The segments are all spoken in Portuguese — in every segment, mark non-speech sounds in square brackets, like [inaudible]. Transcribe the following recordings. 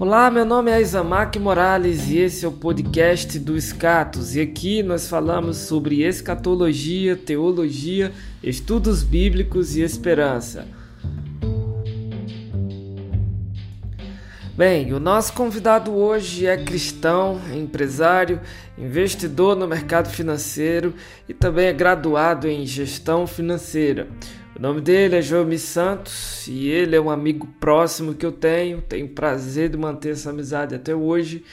Olá, meu nome é Isamak Morales e esse é o podcast do Escatos. E aqui nós falamos sobre escatologia, teologia, estudos bíblicos e esperança. Bem, o nosso convidado hoje é cristão, empresário, investidor no mercado financeiro e também é graduado em gestão financeira. O nome dele é Jomi Santos e ele é um amigo próximo que eu tenho. Tenho prazer de manter essa amizade até hoje,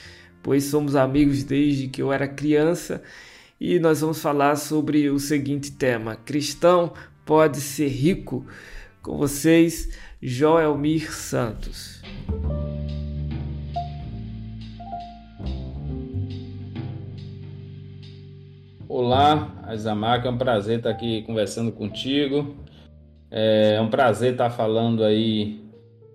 pois somos amigos desde que eu era criança. E nós vamos falar sobre o seguinte tema: Cristão pode ser rico? Com vocês, Joelmir Santos. Olá, Azamaka, é um prazer estar aqui conversando contigo. É um prazer estar falando aí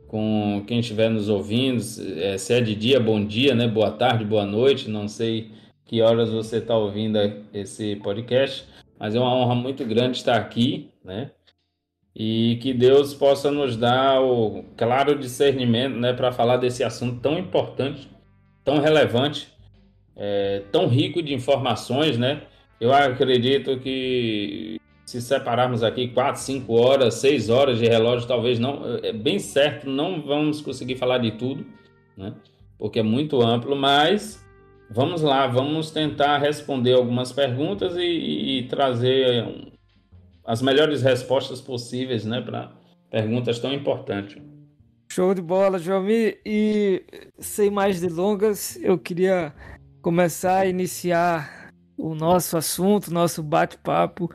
com quem estiver nos ouvindo. É, se é de dia, bom dia, né? Boa tarde, boa noite. Não sei que horas você está ouvindo esse podcast, mas é uma honra muito grande estar aqui, né? E que Deus possa nos dar o claro discernimento, né, para falar desse assunto tão importante, tão relevante, é, tão rico de informações, né? Eu acredito que se separarmos aqui 4, 5 horas, 6 horas de relógio, talvez não, é bem certo, não vamos conseguir falar de tudo, né? Porque é muito amplo, mas vamos lá, vamos tentar responder algumas perguntas e, e trazer as melhores respostas possíveis, né, para perguntas tão importantes. Show de bola, Joami. E sem mais delongas, eu queria começar a iniciar o nosso assunto, nosso bate-papo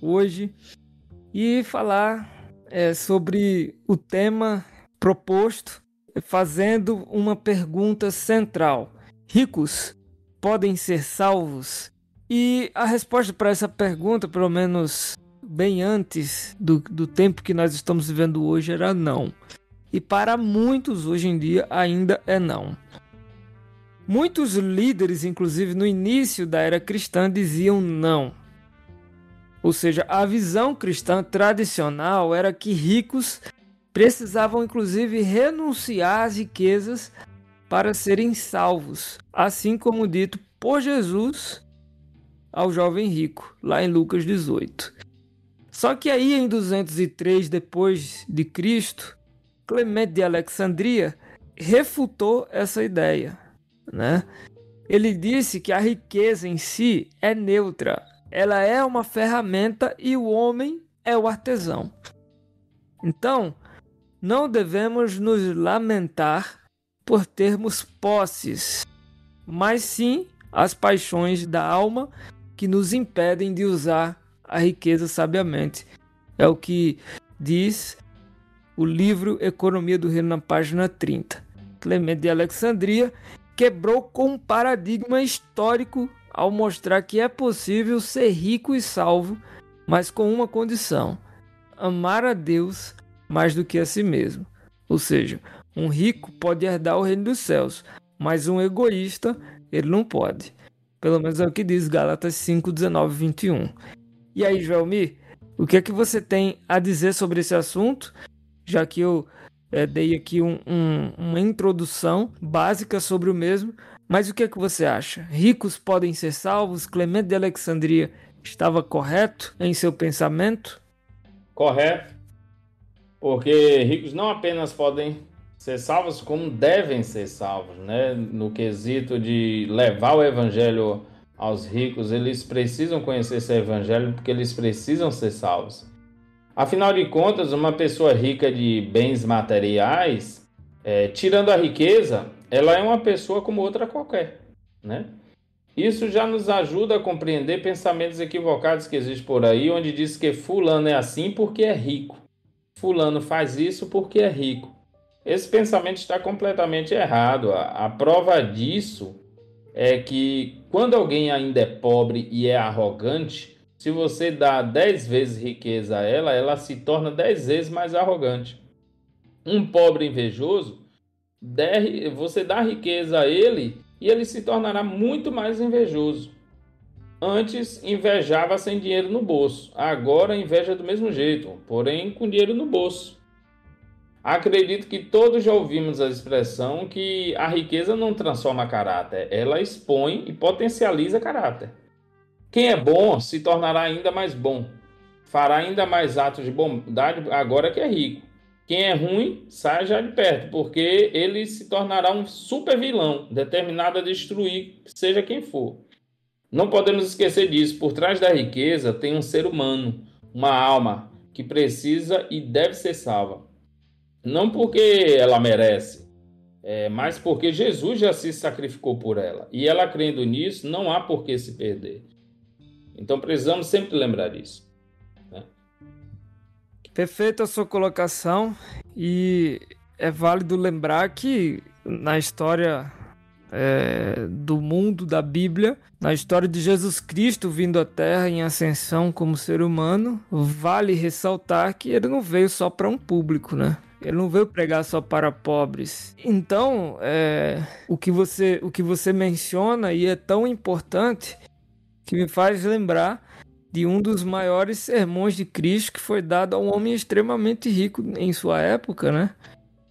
hoje e falar é, sobre o tema proposto, fazendo uma pergunta central: ricos podem ser salvos? E a resposta para essa pergunta, pelo menos bem antes do, do tempo que nós estamos vivendo hoje, era não. E para muitos hoje em dia ainda é não. Muitos líderes, inclusive no início da era cristã, diziam não. Ou seja, a visão cristã tradicional era que ricos precisavam inclusive renunciar às riquezas para serem salvos, assim como dito por Jesus ao jovem rico, lá em Lucas 18. Só que aí em 203 depois de Cristo, Clemente de Alexandria refutou essa ideia, né? Ele disse que a riqueza em si é neutra, ela é uma ferramenta e o homem é o artesão. Então, não devemos nos lamentar por termos posses, mas sim as paixões da alma que nos impedem de usar a riqueza sabiamente. É o que diz o livro Economia do Reino na página 30. Clemente de Alexandria quebrou com um paradigma histórico ao mostrar que é possível ser rico e salvo, mas com uma condição: amar a Deus mais do que a si mesmo. Ou seja, um rico pode herdar o reino dos céus, mas um egoísta ele não pode. Pelo menos é o que diz Gálatas 5, 19 21. E aí, Joelmi, o que é que você tem a dizer sobre esse assunto? Já que eu é, dei aqui um, um, uma introdução básica sobre o mesmo, mas o que é que você acha? Ricos podem ser salvos? Clemente de Alexandria estava correto em seu pensamento? Correto. Porque ricos não apenas podem ser salvos, como devem ser salvos, né? No quesito de levar o evangelho aos ricos, eles precisam conhecer esse evangelho porque eles precisam ser salvos. Afinal de contas, uma pessoa rica de bens materiais, é, tirando a riqueza, ela é uma pessoa como outra qualquer, né? Isso já nos ajuda a compreender pensamentos equivocados que existem por aí, onde diz que fulano é assim porque é rico. Fulano faz isso porque é rico. Esse pensamento está completamente errado. A, a prova disso é que quando alguém ainda é pobre e é arrogante, se você dá 10 vezes riqueza a ela, ela se torna 10 vezes mais arrogante. Um pobre invejoso você dá riqueza a ele e ele se tornará muito mais invejoso. Antes invejava sem dinheiro no bolso, agora inveja do mesmo jeito, porém com dinheiro no bolso. Acredito que todos já ouvimos a expressão que a riqueza não transforma caráter, ela expõe e potencializa caráter. Quem é bom se tornará ainda mais bom, fará ainda mais atos de bondade agora que é rico. Quem é ruim, sai já de perto, porque ele se tornará um super vilão, determinado a destruir, seja quem for. Não podemos esquecer disso. Por trás da riqueza tem um ser humano, uma alma, que precisa e deve ser salva. Não porque ela merece, é, mas porque Jesus já se sacrificou por ela. E ela crendo nisso, não há por que se perder. Então precisamos sempre lembrar disso. Perfeita a sua colocação e é válido lembrar que na história é, do mundo da Bíblia, na história de Jesus Cristo vindo à Terra em ascensão como ser humano, vale ressaltar que ele não veio só para um público, né? Ele não veio pregar só para pobres. Então, é, o, que você, o que você menciona e é tão importante que me faz lembrar de um dos maiores sermões de Cristo que foi dado a um homem extremamente rico em sua época, né?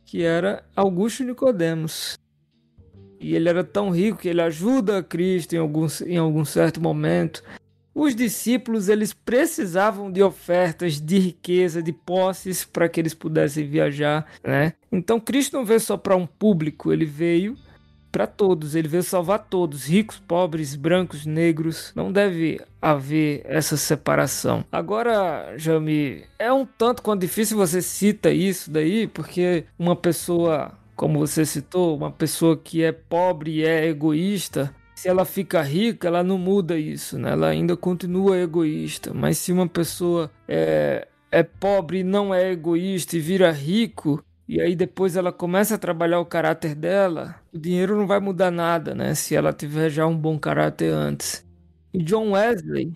Que era Augusto Nicodemos. E ele era tão rico que ele ajuda Cristo em algum, em algum certo momento. Os discípulos eles precisavam de ofertas, de riqueza, de posses para que eles pudessem viajar, né? Então Cristo não veio só para um público, ele veio para todos, ele veio salvar todos, ricos, pobres, brancos, negros. Não deve haver essa separação. Agora, Jami, é um tanto quanto difícil você cita isso daí, porque uma pessoa, como você citou, uma pessoa que é pobre e é egoísta, se ela fica rica, ela não muda isso, né? Ela ainda continua egoísta. Mas se uma pessoa é, é pobre e não é egoísta e vira rico, e aí depois ela começa a trabalhar o caráter dela, o dinheiro não vai mudar nada, né? Se ela tiver já um bom caráter antes. E John Wesley,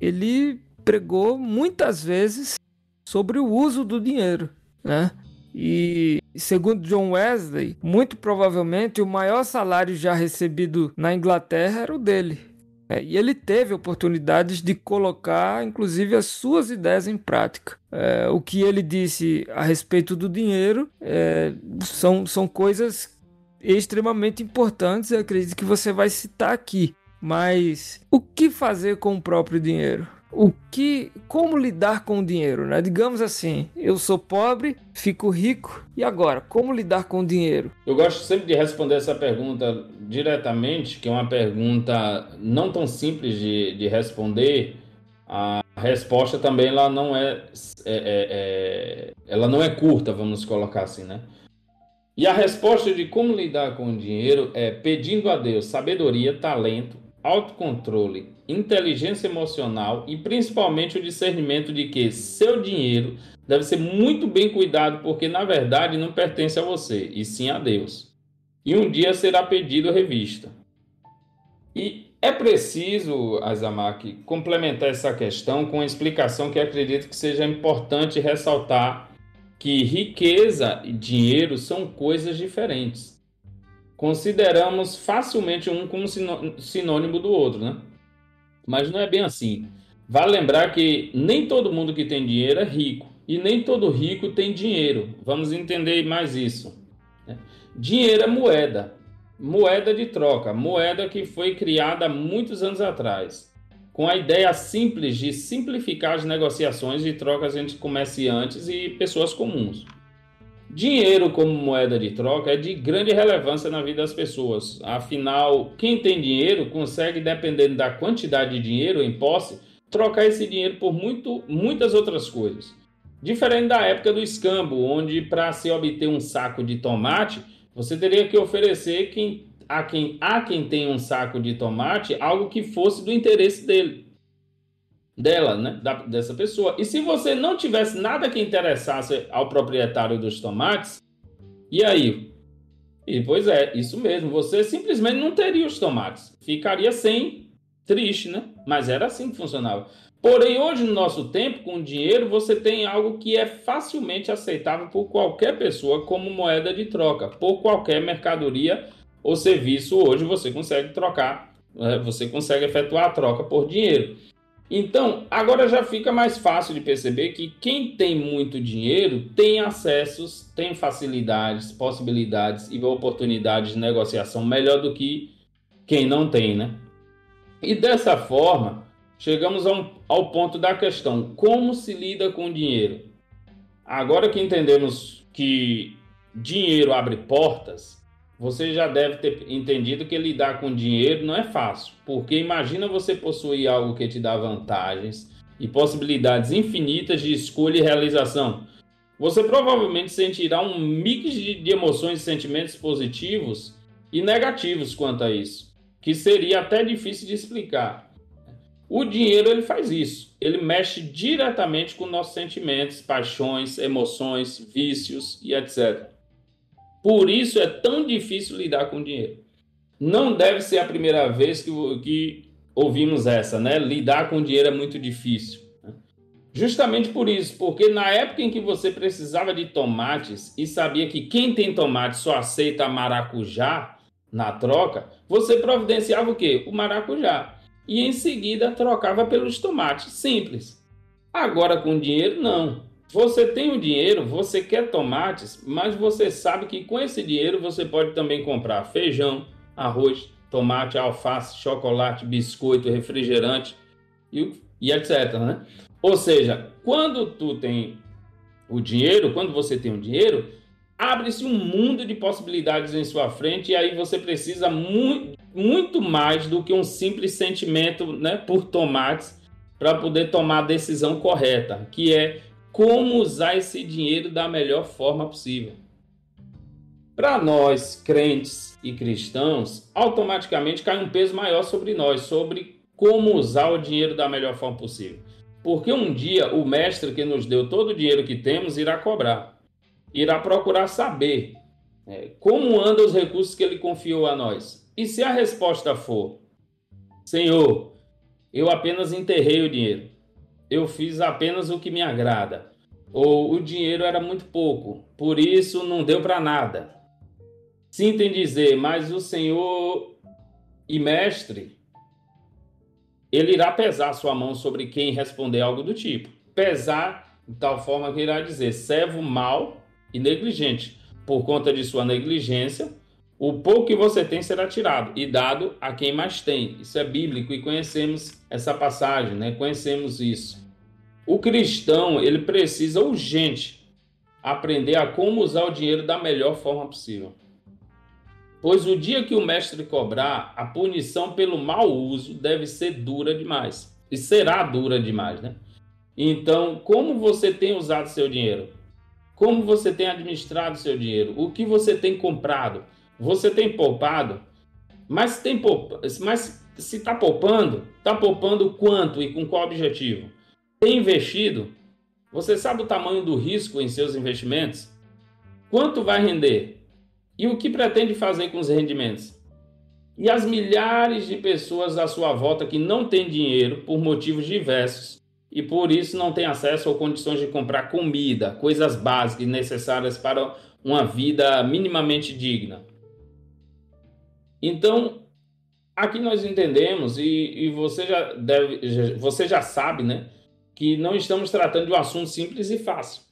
ele pregou muitas vezes sobre o uso do dinheiro, né? E segundo John Wesley, muito provavelmente o maior salário já recebido na Inglaterra era o dele. É, e ele teve oportunidades de colocar, inclusive, as suas ideias em prática. É, o que ele disse a respeito do dinheiro é, são, são coisas extremamente importantes. Eu acredito que você vai citar aqui. Mas o que fazer com o próprio dinheiro? O que, como lidar com o dinheiro, né? Digamos assim, eu sou pobre, fico rico e agora, como lidar com o dinheiro? Eu gosto sempre de responder essa pergunta diretamente, que é uma pergunta não tão simples de, de responder. A resposta também ela não é, é, é, é ela não é curta, vamos colocar assim, né? E a resposta de como lidar com o dinheiro é pedindo a Deus sabedoria, talento, autocontrole, inteligência emocional e principalmente o discernimento de que seu dinheiro deve ser muito bem cuidado porque na verdade não pertence a você, e sim a Deus. E um dia será pedido revista. E é preciso, Azamak, complementar essa questão com uma explicação que acredito que seja importante ressaltar que riqueza e dinheiro são coisas diferentes consideramos facilmente um como sinônimo do outro, né? Mas não é bem assim. Vale lembrar que nem todo mundo que tem dinheiro é rico e nem todo rico tem dinheiro. Vamos entender mais isso. Né? Dinheiro é moeda, moeda de troca, moeda que foi criada muitos anos atrás, com a ideia simples de simplificar as negociações e trocas entre comerciantes e pessoas comuns. Dinheiro como moeda de troca é de grande relevância na vida das pessoas. Afinal, quem tem dinheiro consegue, dependendo da quantidade de dinheiro em posse, trocar esse dinheiro por muito, muitas outras coisas. Diferente da época do escambo, onde para se obter um saco de tomate, você teria que oferecer quem, a, quem, a quem tem um saco de tomate algo que fosse do interesse dele dela, né, da, dessa pessoa. E se você não tivesse nada que interessasse ao proprietário dos tomates, e aí? E pois é, isso mesmo, você simplesmente não teria os tomates, ficaria sem, triste, né? Mas era assim que funcionava. Porém, hoje no nosso tempo, com dinheiro, você tem algo que é facilmente aceitável por qualquer pessoa como moeda de troca, por qualquer mercadoria ou serviço, hoje você consegue trocar, né? você consegue efetuar a troca por dinheiro. Então, agora já fica mais fácil de perceber que quem tem muito dinheiro tem acessos, tem facilidades, possibilidades e oportunidades de negociação melhor do que quem não tem, né? E dessa forma, chegamos ao, ao ponto da questão: como se lida com o dinheiro? Agora que entendemos que dinheiro abre portas, você já deve ter entendido que lidar com dinheiro não é fácil, porque imagina você possuir algo que te dá vantagens e possibilidades infinitas de escolha e realização. Você provavelmente sentirá um mix de emoções e sentimentos positivos e negativos quanto a isso, que seria até difícil de explicar. O dinheiro ele faz isso, ele mexe diretamente com nossos sentimentos, paixões, emoções, vícios e etc. Por isso é tão difícil lidar com dinheiro. Não deve ser a primeira vez que, que ouvimos essa, né? Lidar com dinheiro é muito difícil. Né? Justamente por isso, porque na época em que você precisava de tomates e sabia que quem tem tomate só aceita maracujá na troca, você providenciava o quê? O maracujá. E em seguida trocava pelos tomates, simples. Agora com dinheiro, não. Você tem o dinheiro, você quer tomates, mas você sabe que com esse dinheiro você pode também comprar feijão, arroz, tomate, alface, chocolate, biscoito, refrigerante e, e etc. Né? Ou seja, quando tu tem o dinheiro, quando você tem o dinheiro, abre-se um mundo de possibilidades em sua frente e aí você precisa muito, muito mais do que um simples sentimento né, por tomates para poder tomar a decisão correta, que é como usar esse dinheiro da melhor forma possível. Para nós, crentes e cristãos, automaticamente cai um peso maior sobre nós, sobre como usar o dinheiro da melhor forma possível. Porque um dia o mestre que nos deu todo o dinheiro que temos irá cobrar, irá procurar saber é, como andam os recursos que ele confiou a nós. E se a resposta for: Senhor, eu apenas enterrei o dinheiro, eu fiz apenas o que me agrada. Ou o dinheiro era muito pouco, por isso não deu para nada. Sinto em dizer, mas o Senhor e Mestre, ele irá pesar sua mão sobre quem responder algo do tipo. Pesar de tal forma que irá dizer, servo mau e negligente. Por conta de sua negligência, o pouco que você tem será tirado e dado a quem mais tem. Isso é bíblico e conhecemos essa passagem, né? Conhecemos isso. O cristão, ele precisa urgente aprender a como usar o dinheiro da melhor forma possível. Pois o dia que o mestre cobrar, a punição pelo mau uso deve ser dura demais. E será dura demais, né? Então, como você tem usado seu dinheiro? Como você tem administrado seu dinheiro? O que você tem comprado? Você tem poupado? Mas, tem. Mas se está poupando, está poupando quanto e com qual objetivo? Tem investido? Você sabe o tamanho do risco em seus investimentos? Quanto vai render? E o que pretende fazer com os rendimentos? E as milhares de pessoas à sua volta que não têm dinheiro por motivos diversos e por isso não têm acesso ou condições de comprar comida, coisas básicas necessárias para uma vida minimamente digna. Então, aqui nós entendemos, e, e você, já deve, você já sabe, né? Que não estamos tratando de um assunto simples e fácil.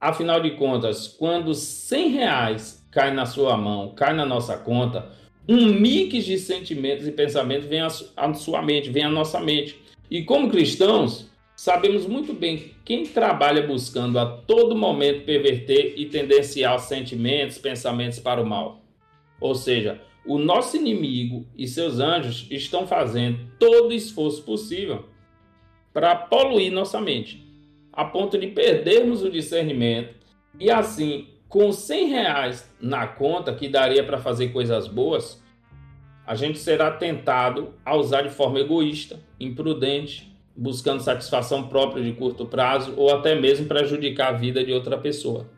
Afinal de contas, quando 100 reais cai na sua mão, cai na nossa conta, um mix de sentimentos e pensamentos vem à sua mente, vem à nossa mente. E como cristãos, sabemos muito bem que quem trabalha buscando a todo momento perverter e tendenciar sentimentos, pensamentos para o mal. Ou seja, o nosso inimigo e seus anjos estão fazendo todo o esforço possível para poluir nossa mente, a ponto de perdermos o discernimento e assim, com 100 reais na conta que daria para fazer coisas boas, a gente será tentado a usar de forma egoísta, imprudente, buscando satisfação própria de curto prazo ou até mesmo prejudicar a vida de outra pessoa.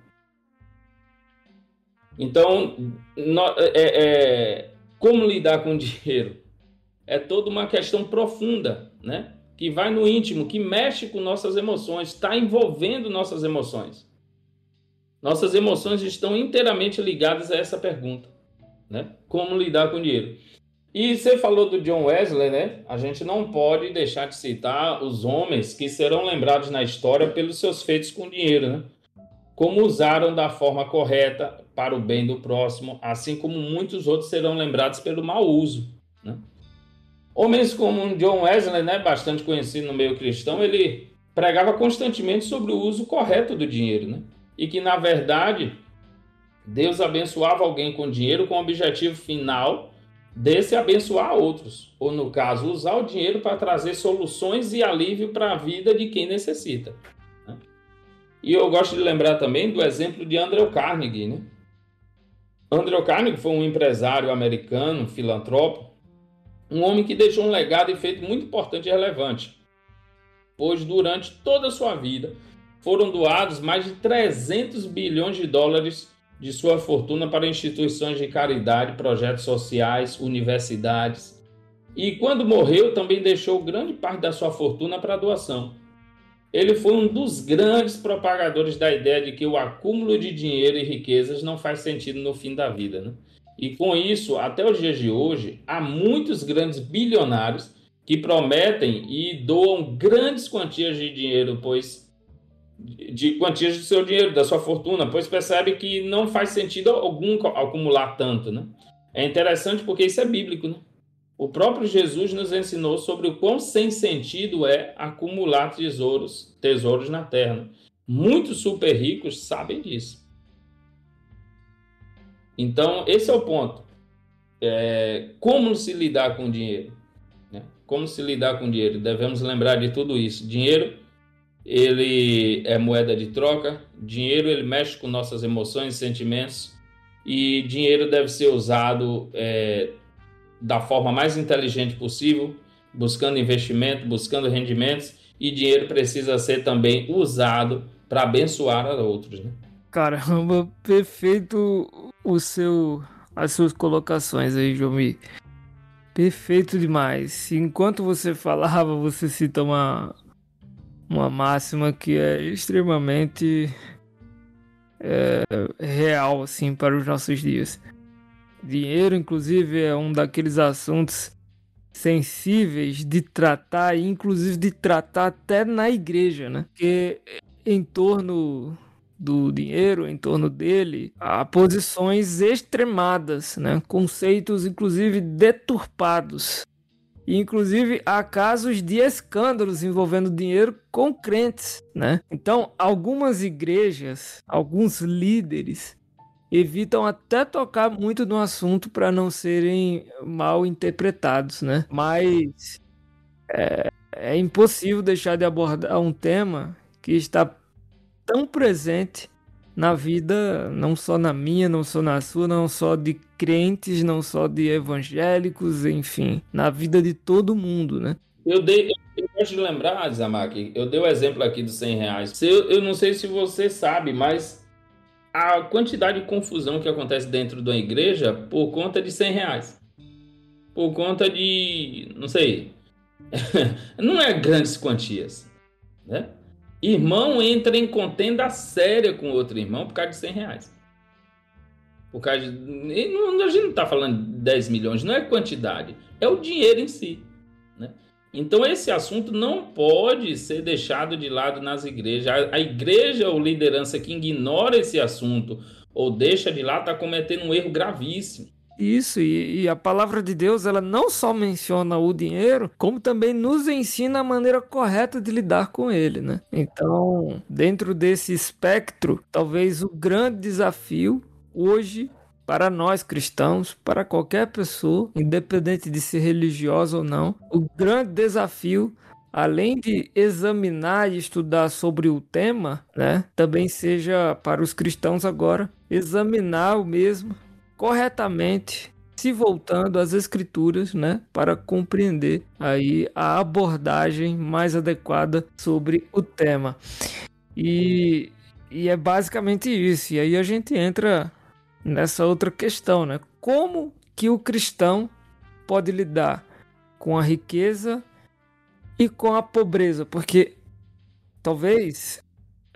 Então, no, é, é, como lidar com dinheiro? É toda uma questão profunda, né? Que vai no íntimo, que mexe com nossas emoções, está envolvendo nossas emoções. Nossas emoções estão inteiramente ligadas a essa pergunta. né? Como lidar com dinheiro. E você falou do John Wesley, né? A gente não pode deixar de citar os homens que serão lembrados na história pelos seus feitos com dinheiro, né? Como usaram da forma correta para o bem do próximo, assim como muitos outros serão lembrados pelo mau uso, né? Homens como John Wesley, né, bastante conhecido no meio cristão, ele pregava constantemente sobre o uso correto do dinheiro, né? E que na verdade Deus abençoava alguém com dinheiro com o objetivo final desse abençoar outros, ou no caso, usar o dinheiro para trazer soluções e alívio para a vida de quem necessita. E eu gosto de lembrar também do exemplo de Andrew Carnegie. Né? Andrew Carnegie foi um empresário americano, filantropo, um homem que deixou um legado e feito muito importante e relevante, pois durante toda a sua vida foram doados mais de 300 bilhões de dólares de sua fortuna para instituições de caridade, projetos sociais, universidades. E quando morreu, também deixou grande parte da sua fortuna para doação. Ele foi um dos grandes propagadores da ideia de que o acúmulo de dinheiro e riquezas não faz sentido no fim da vida. Né? E com isso, até os dias de hoje, há muitos grandes bilionários que prometem e doam grandes quantias de dinheiro, pois de quantias do seu dinheiro, da sua fortuna, pois percebe que não faz sentido algum acumular tanto, né? É interessante porque isso é bíblico, né? O próprio Jesus nos ensinou sobre o quão sem sentido é acumular tesouros, tesouros na terra. Muitos super ricos sabem disso. Então, esse é o ponto. É, como se lidar com dinheiro? Né? Como se lidar com dinheiro? Devemos lembrar de tudo isso. Dinheiro ele é moeda de troca. Dinheiro ele mexe com nossas emoções sentimentos e dinheiro deve ser usado é, da forma mais inteligente possível, buscando investimento, buscando rendimentos e dinheiro precisa ser também usado para abençoar a outros. Né? Caramba, [laughs] perfeito o seu as suas colocações aí, Jomi. Perfeito demais. Enquanto você falava, você cita uma, uma máxima que é extremamente é, real assim para os nossos dias. Dinheiro, inclusive, é um daqueles assuntos sensíveis de tratar, inclusive de tratar até na igreja, né? Porque em torno do dinheiro, em torno dele, há posições extremadas, né? Conceitos, inclusive, deturpados inclusive, há casos de escândalos envolvendo dinheiro com crentes, né? Então, algumas igrejas, alguns líderes evitam até tocar muito no assunto para não serem mal interpretados, né? Mas é, é impossível deixar de abordar um tema que está tão presente na vida, não só na minha, não só na sua, não só de crentes, não só de evangélicos, enfim, na vida de todo mundo, né? Eu dei, eu gosto de lembrar, Zamak, eu dei o exemplo aqui dos 100 reais. Eu, eu não sei se você sabe, mas a quantidade de confusão que acontece dentro de uma igreja por conta de 100 reais. Por conta de, não sei, [laughs] não é grandes quantias, né? Irmão entra em contenda séria com outro irmão por causa de 100 reais. Por causa de, a gente não está falando de 10 milhões, não é quantidade, é o dinheiro em si. Então, esse assunto não pode ser deixado de lado nas igrejas. A igreja ou liderança que ignora esse assunto ou deixa de lado está cometendo um erro gravíssimo. Isso, e, e, a palavra de Deus, ela não só menciona o dinheiro, como também nos ensina a maneira correta de lidar com ele, né? Então, dentro desse espectro, talvez o grande desafio hoje para nós cristãos, para qualquer pessoa, independente de ser religiosa ou não, o grande desafio além de examinar e estudar sobre o tema, né, também seja para os cristãos agora examinar o mesmo corretamente, se voltando às escrituras, né, para compreender aí a abordagem mais adequada sobre o tema. E, e é basicamente isso. E aí a gente entra nessa outra questão, né? Como que o cristão pode lidar com a riqueza e com a pobreza? Porque talvez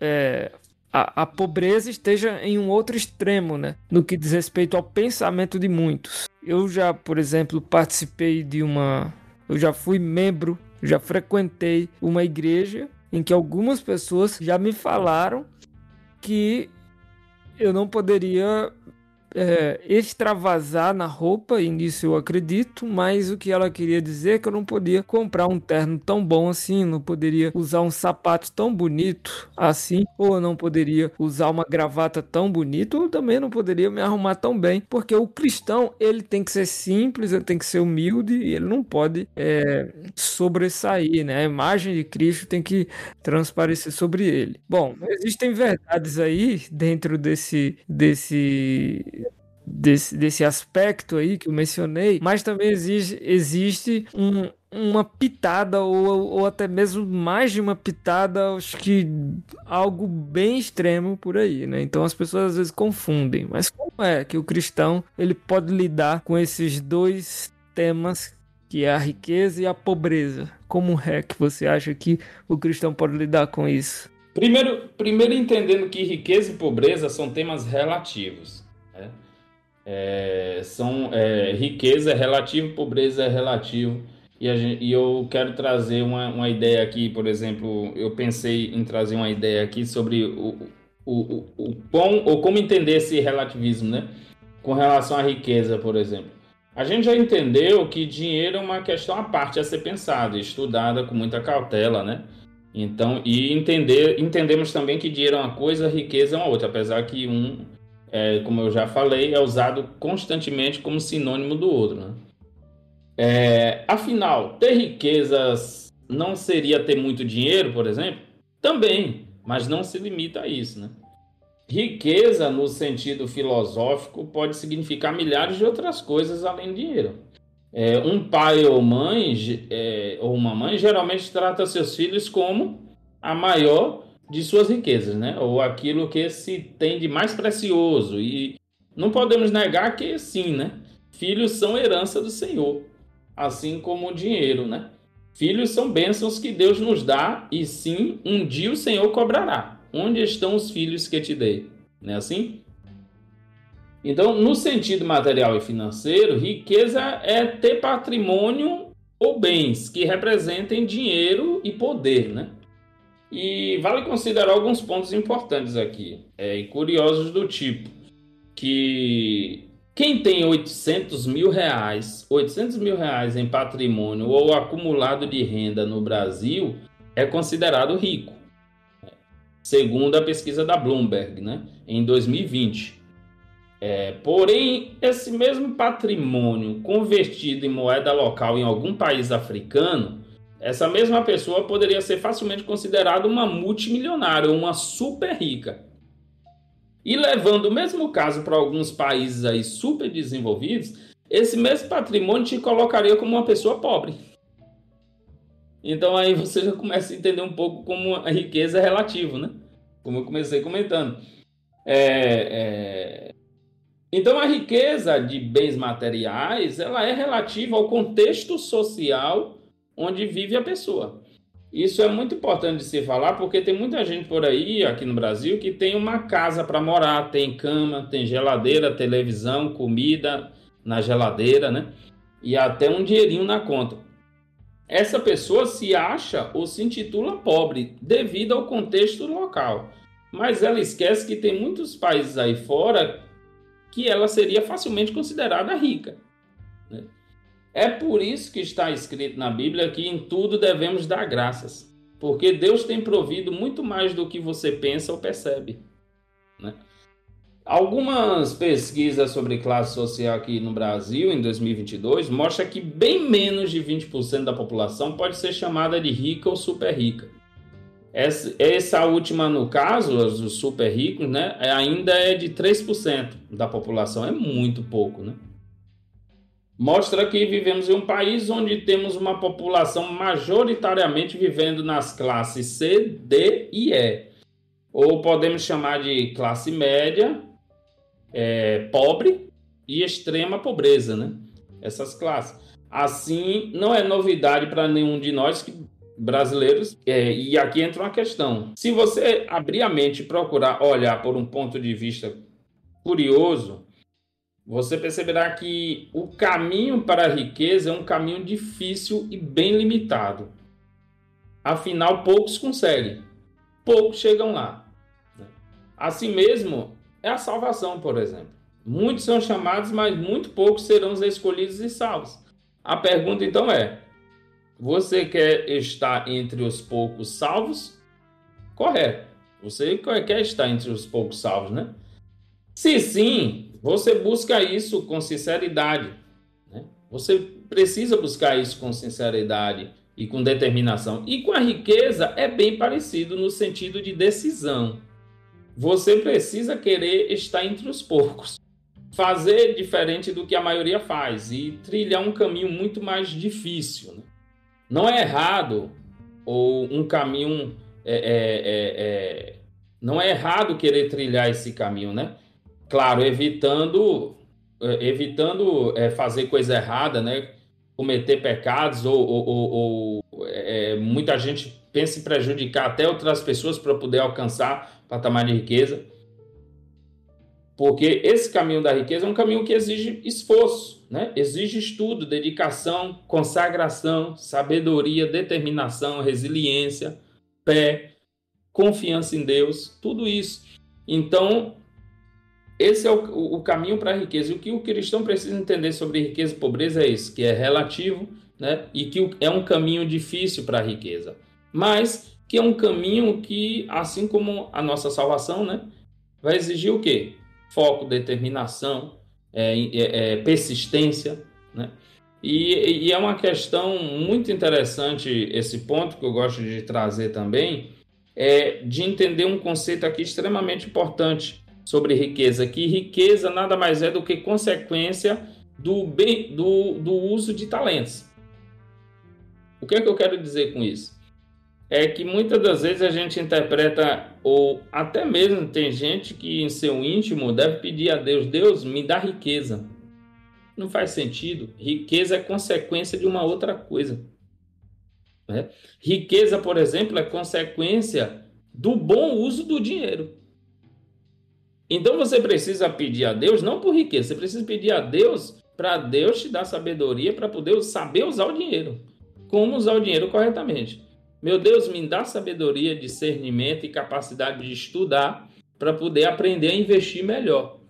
é, a, a, pobreza esteja em um outro extremo, né? No que diz respeito ao pensamento de muitos. Eu já, por exemplo, participei de uma. Eu já fui membro, já frequentei uma igreja em que algumas pessoas já me falaram que eu não poderia é, extravasar na roupa, e nisso eu acredito, mas o que ela queria dizer é que eu não podia comprar um terno tão bom assim, não poderia usar um sapato tão bonito assim, ou não poderia usar uma gravata tão bonita, ou também não poderia me arrumar tão bem, porque o cristão ele tem que ser simples, ele tem que ser humilde e ele não pode é, sobressair, né? A imagem de Cristo tem que transparecer sobre ele. Bom, existem verdades aí dentro desse desse desse, desse aspecto aí que eu mencionei, mas também existe, existe um, uma pitada ou, ou até mesmo mais de uma pitada, acho que algo bem extremo por aí, né? Então as pessoas às vezes confundem, mas como é que o cristão ele pode lidar com esses dois temas que é a riqueza e a pobreza? Como é que você acha que o cristão pode lidar com isso? Primeiro, primeiro entendendo que riqueza e pobreza são temas relativos. É, são é, riqueza é relativo, pobreza é relativo. E, e eu quero trazer uma, uma, ideia aqui, por exemplo, eu pensei em trazer uma ideia aqui sobre o, o, o, o pão, ou como entender esse relativismo, né? Com relação à riqueza, por exemplo. A gente já entendeu que dinheiro é uma questão à parte a ser pensada, estudada com muita cautela, né? Então, e entender, entendemos também que dinheiro é uma coisa, riqueza é uma outra, apesar que um é, como eu já falei, é usado constantemente como sinônimo do outro. Né? É, afinal, ter riquezas não seria ter muito dinheiro, por exemplo? Também, mas não se limita a isso. Né? Riqueza, no sentido filosófico, pode significar milhares de outras coisas além de dinheiro. É, um pai ou mãe, é, ou uma mãe, geralmente trata seus filhos como a maior de suas riquezas, né? Ou aquilo que se tem de mais precioso. E não podemos negar que sim, né? Filhos são herança do Senhor, assim como o dinheiro, né? Filhos são bênçãos que Deus nos dá e sim, um dia o Senhor cobrará. Onde estão os filhos que te dei? Não é assim? Então, no sentido material e financeiro, riqueza é ter patrimônio ou bens que representem dinheiro e poder, né? E vale considerar alguns pontos importantes aqui, é, e curiosos do tipo, que quem tem 800 mil reais, 800 mil reais em patrimônio ou acumulado de renda no Brasil é considerado rico, segundo a pesquisa da Bloomberg, né, em 2020. É, porém, esse mesmo patrimônio convertido em moeda local em algum país africano essa mesma pessoa poderia ser facilmente considerada uma multimilionária, uma super rica. E levando o mesmo caso para alguns países aí super desenvolvidos, esse mesmo patrimônio te colocaria como uma pessoa pobre. Então aí você já começa a entender um pouco como a riqueza é relativa, né? Como eu comecei comentando. É, é... Então a riqueza de bens materiais ela é relativa ao contexto social onde vive a pessoa. Isso é muito importante de se falar porque tem muita gente por aí, aqui no Brasil, que tem uma casa para morar, tem cama, tem geladeira, televisão, comida na geladeira, né? E até um dinheirinho na conta. Essa pessoa se acha ou se intitula pobre devido ao contexto local. Mas ela esquece que tem muitos países aí fora que ela seria facilmente considerada rica. É por isso que está escrito na Bíblia que em tudo devemos dar graças, porque Deus tem provido muito mais do que você pensa ou percebe. Né? Algumas pesquisas sobre classe social aqui no Brasil em 2022 mostram que bem menos de 20% da população pode ser chamada de rica ou super rica. Essa, essa última, no caso, os super ricos, né, ainda é de 3% da população, é muito pouco, né? Mostra que vivemos em um país onde temos uma população majoritariamente vivendo nas classes C, D e E, ou podemos chamar de classe média, é, pobre e extrema pobreza, né? Essas classes. Assim, não é novidade para nenhum de nós que brasileiros. É, e aqui entra uma questão: se você abrir a mente e procurar olhar por um ponto de vista curioso, você perceberá que o caminho para a riqueza é um caminho difícil e bem limitado. Afinal, poucos conseguem, poucos chegam lá. Assim mesmo, é a salvação, por exemplo. Muitos são chamados, mas muito poucos serão os escolhidos e salvos. A pergunta então é: você quer estar entre os poucos salvos? Correto. Você quer estar entre os poucos salvos, né? Se sim, você busca isso com sinceridade. Né? Você precisa buscar isso com sinceridade e com determinação. E com a riqueza é bem parecido no sentido de decisão. Você precisa querer estar entre os poucos, fazer diferente do que a maioria faz e trilhar um caminho muito mais difícil. Né? Não é errado ou um caminho é, é, é, é, não é errado querer trilhar esse caminho, né? Claro, evitando é, evitando é, fazer coisa errada, né? Cometer pecados ou, ou, ou, ou é, muita gente pensa em prejudicar até outras pessoas para poder alcançar patamar de riqueza. Porque esse caminho da riqueza é um caminho que exige esforço, né? exige estudo, dedicação, consagração, sabedoria, determinação, resiliência, fé, confiança em Deus, tudo isso. Então, esse é o, o caminho para a riqueza. O que o cristão precisa entender sobre riqueza e pobreza é isso, que é relativo né? e que é um caminho difícil para a riqueza. Mas que é um caminho que, assim como a nossa salvação, né? vai exigir o quê? foco, determinação, é, é, é, persistência, né? E, e, é uma questão muito interessante esse ponto que eu gosto de trazer também, é de entender um conceito aqui extremamente importante sobre riqueza, que riqueza nada mais é do que consequência do, bem, do, do uso de talentos. O que é que eu quero dizer com isso? é que muitas das vezes a gente interpreta, ou até mesmo tem gente que em seu íntimo deve pedir a Deus: Deus, me dá riqueza. Não faz sentido. Riqueza é consequência de uma outra coisa. Né? Riqueza, por exemplo, é consequência do bom uso do dinheiro. Então você precisa pedir a Deus, não por riqueza, você precisa pedir a Deus para Deus te dar sabedoria para poder saber usar o dinheiro. Como usar o dinheiro corretamente. Meu Deus, me dá sabedoria, discernimento e capacidade de estudar para poder aprender a investir melhor.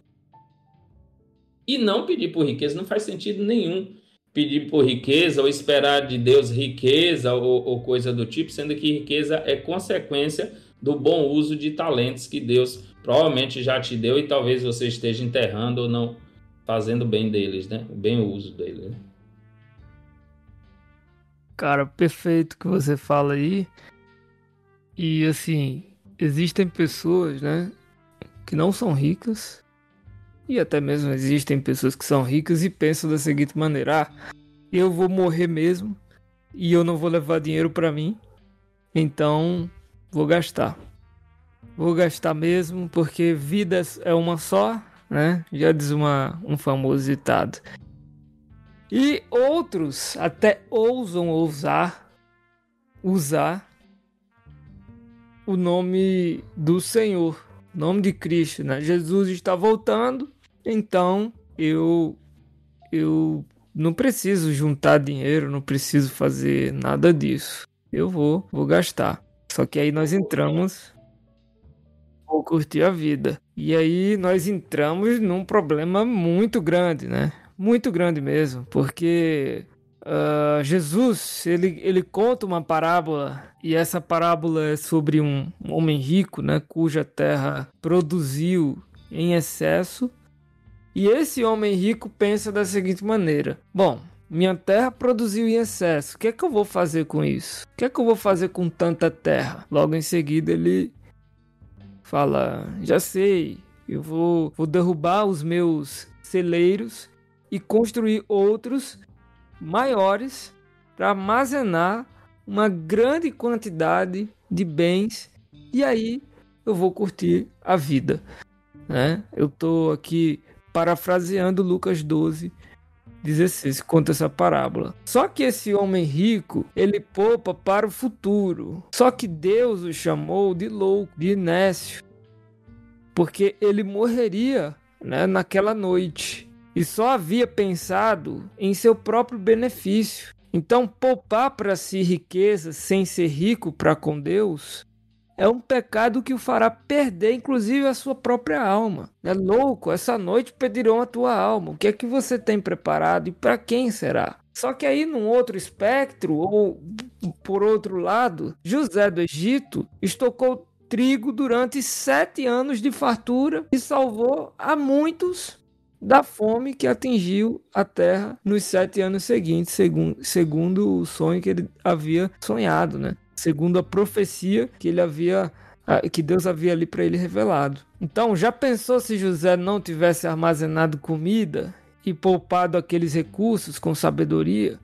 E não pedir por riqueza não faz sentido nenhum. Pedir por riqueza ou esperar de Deus riqueza ou, ou coisa do tipo, sendo que riqueza é consequência do bom uso de talentos que Deus provavelmente já te deu e talvez você esteja enterrando ou não fazendo bem deles, né? O bem uso deles. Né? Cara, perfeito que você fala aí. E assim, existem pessoas, né, que não são ricas. E até mesmo existem pessoas que são ricas e pensam da seguinte maneira: ah, eu vou morrer mesmo e eu não vou levar dinheiro para mim. Então, vou gastar. Vou gastar mesmo porque vida é uma só, né? Já diz uma, um famoso ditado. E outros até ousam ousar usar o nome do Senhor, nome de Cristo, né? Jesus está voltando, então eu eu não preciso juntar dinheiro, não preciso fazer nada disso. Eu vou, vou gastar. Só que aí nós entramos vou curtir a vida. E aí nós entramos num problema muito grande, né? muito grande mesmo, porque uh, Jesus ele, ele conta uma parábola e essa parábola é sobre um, um homem rico, né, cuja terra produziu em excesso. E esse homem rico pensa da seguinte maneira: bom, minha terra produziu em excesso. O que é que eu vou fazer com isso? O que é que eu vou fazer com tanta terra? Logo em seguida ele fala: já sei, eu vou, vou derrubar os meus celeiros e construir outros maiores para armazenar uma grande quantidade de bens e aí eu vou curtir a vida. Né? Eu estou aqui parafraseando Lucas 12, 16 conta essa parábola. Só que esse homem rico, ele poupa para o futuro. Só que Deus o chamou de louco, de inércio, porque ele morreria né, naquela noite e só havia pensado em seu próprio benefício. Então, poupar para si riqueza sem ser rico para com Deus é um pecado que o fará perder, inclusive, a sua própria alma. É louco, essa noite pedirão a tua alma. O que é que você tem preparado e para quem será? Só que aí, num outro espectro, ou por outro lado, José do Egito estocou trigo durante sete anos de fartura e salvou a muitos da fome que atingiu a terra nos sete anos seguintes, segundo, segundo o sonho que ele havia sonhado, né? Segundo a profecia que ele havia que Deus havia ali para ele revelado. Então, já pensou se José não tivesse armazenado comida e poupado aqueles recursos com sabedoria?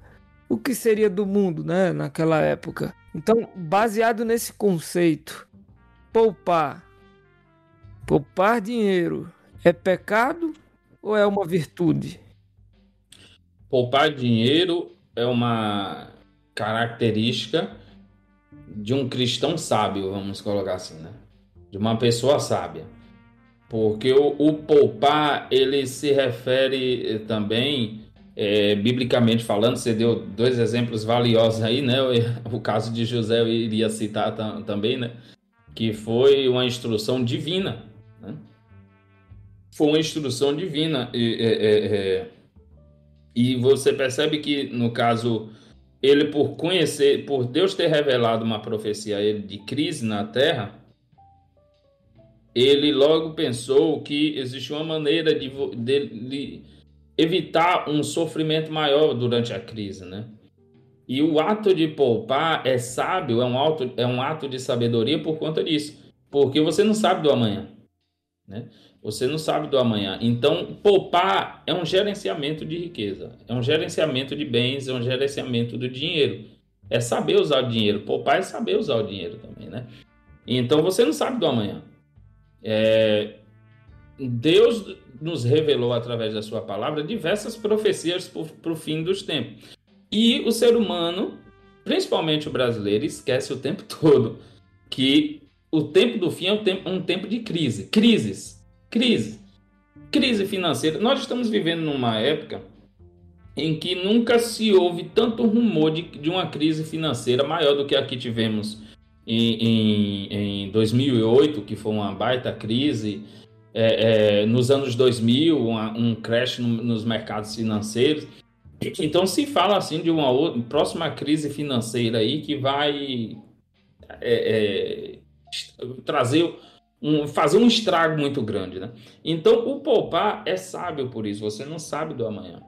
O que seria do mundo, né, naquela época? Então, baseado nesse conceito, poupar, poupar dinheiro é pecado ou é uma virtude? Poupar dinheiro é uma característica de um cristão sábio, vamos colocar assim, né? De uma pessoa sábia. Porque o, o poupar, ele se refere eh, também, é, biblicamente falando, você deu dois exemplos valiosos aí, né? [laughs] O, caso de José eu iria citar também, né? Que foi uma instrução divina, né? foi uma instrução divina. E, é, é, e você percebe que, no caso, ele, por conhecer, por Deus ter revelado uma profecia a ele de crise na terra, ele logo pensou que existia uma maneira de, de, de evitar um sofrimento maior durante a crise, né? E o ato de poupar é sábio, é um, ato, é um ato de sabedoria por conta disso. Porque você não sabe do amanhã. Né? Você não sabe do amanhã. Então, poupar é um gerenciamento de riqueza, é um gerenciamento de bens, é um gerenciamento do dinheiro. É saber usar o dinheiro. Poupar é saber usar o dinheiro também, né? Então, você não sabe do amanhã. É... Deus nos revelou através da sua palavra diversas profecias para o fim dos tempos. E o ser humano, principalmente o brasileiro, esquece o tempo [laughs] todo que o tempo do fim é um tempo, um tempo de crise. Crises Crise. Crise financeira. Nós estamos vivendo numa época em que nunca se houve tanto rumor de, de uma crise financeira maior do que a que tivemos em, em, em 2008, que foi uma baita crise. É, é, nos anos 2000, uma, um crash no, nos mercados financeiros. Então se fala assim de uma outra, próxima crise financeira aí que vai é, é trazer um, fazer um estrago muito grande, né? Então, o poupar é sábio por isso. Você não sabe do amanhã.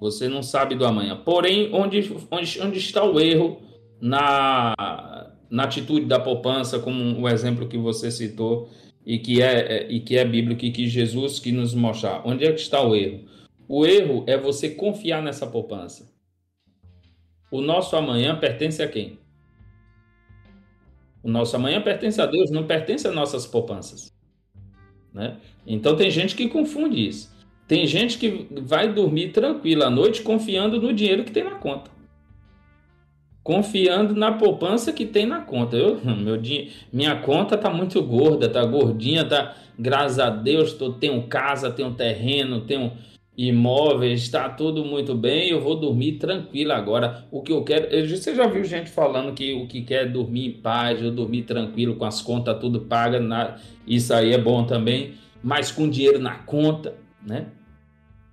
Você não sabe do amanhã. Porém, onde, onde, onde está o erro na, na atitude da poupança, como o exemplo que você citou e que é, é, e que é bíblico e que Jesus que nos mostrar? Onde é que está o erro? O erro é você confiar nessa poupança. O nosso amanhã pertence a quem? O nosso amanhã pertence a Deus, não pertence a nossas poupanças. Né? Então tem gente que confunde isso. Tem gente que vai dormir tranquila à noite confiando no dinheiro que tem na conta. Confiando na poupança que tem na conta. Eu, [laughs] meu dinheiro, minha conta tá muito gorda, tá gordinha, tá. Graças a Deus, tô, tenho casa, tenho terreno, tenho imóveis, está tudo muito bem, eu vou dormir tranquilo agora. O que eu quero, você já viu gente falando que o que quer é dormir em paz, eu dormir tranquilo com as contas tudo paga, na, isso aí é bom também, mas com dinheiro na conta, né?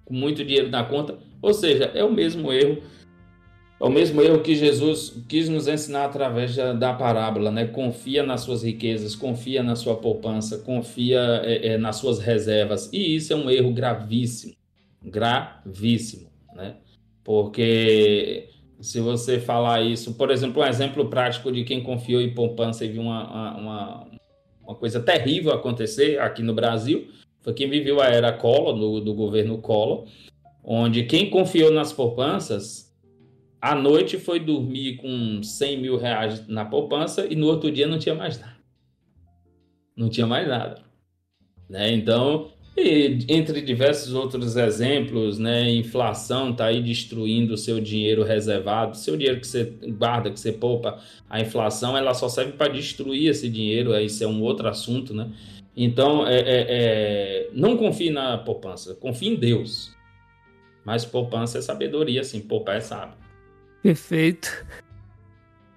Com muito dinheiro na conta, ou seja, é o mesmo erro. É o mesmo erro que Jesus quis nos ensinar através da, parábola, né? Confia nas suas riquezas, confia na sua poupança, confia é, é, nas suas reservas. E isso é um erro gravíssimo gravíssimo, né? Porque se você falar isso, por exemplo, um exemplo prático de quem confiou em poupança e viu uma, uma, uma coisa terrível acontecer aqui no Brasil, foi quem viveu a era Collor, do, do governo Collor, onde quem confiou nas poupanças, à noite foi dormir com 100 mil reais na poupança e no outro dia não tinha mais nada. Não tinha mais nada. Né? Então, E entre diversos outros exemplos, né, inflação está aí destruindo o seu dinheiro reservado, seu dinheiro que você guarda, que você poupa, a inflação ela só serve para destruir esse dinheiro, isso é um outro assunto, né? Então, é, é, é, não confie na poupança, confie em Deus. Mas poupança é sabedoria, sim, poupar é sábio. Perfeito.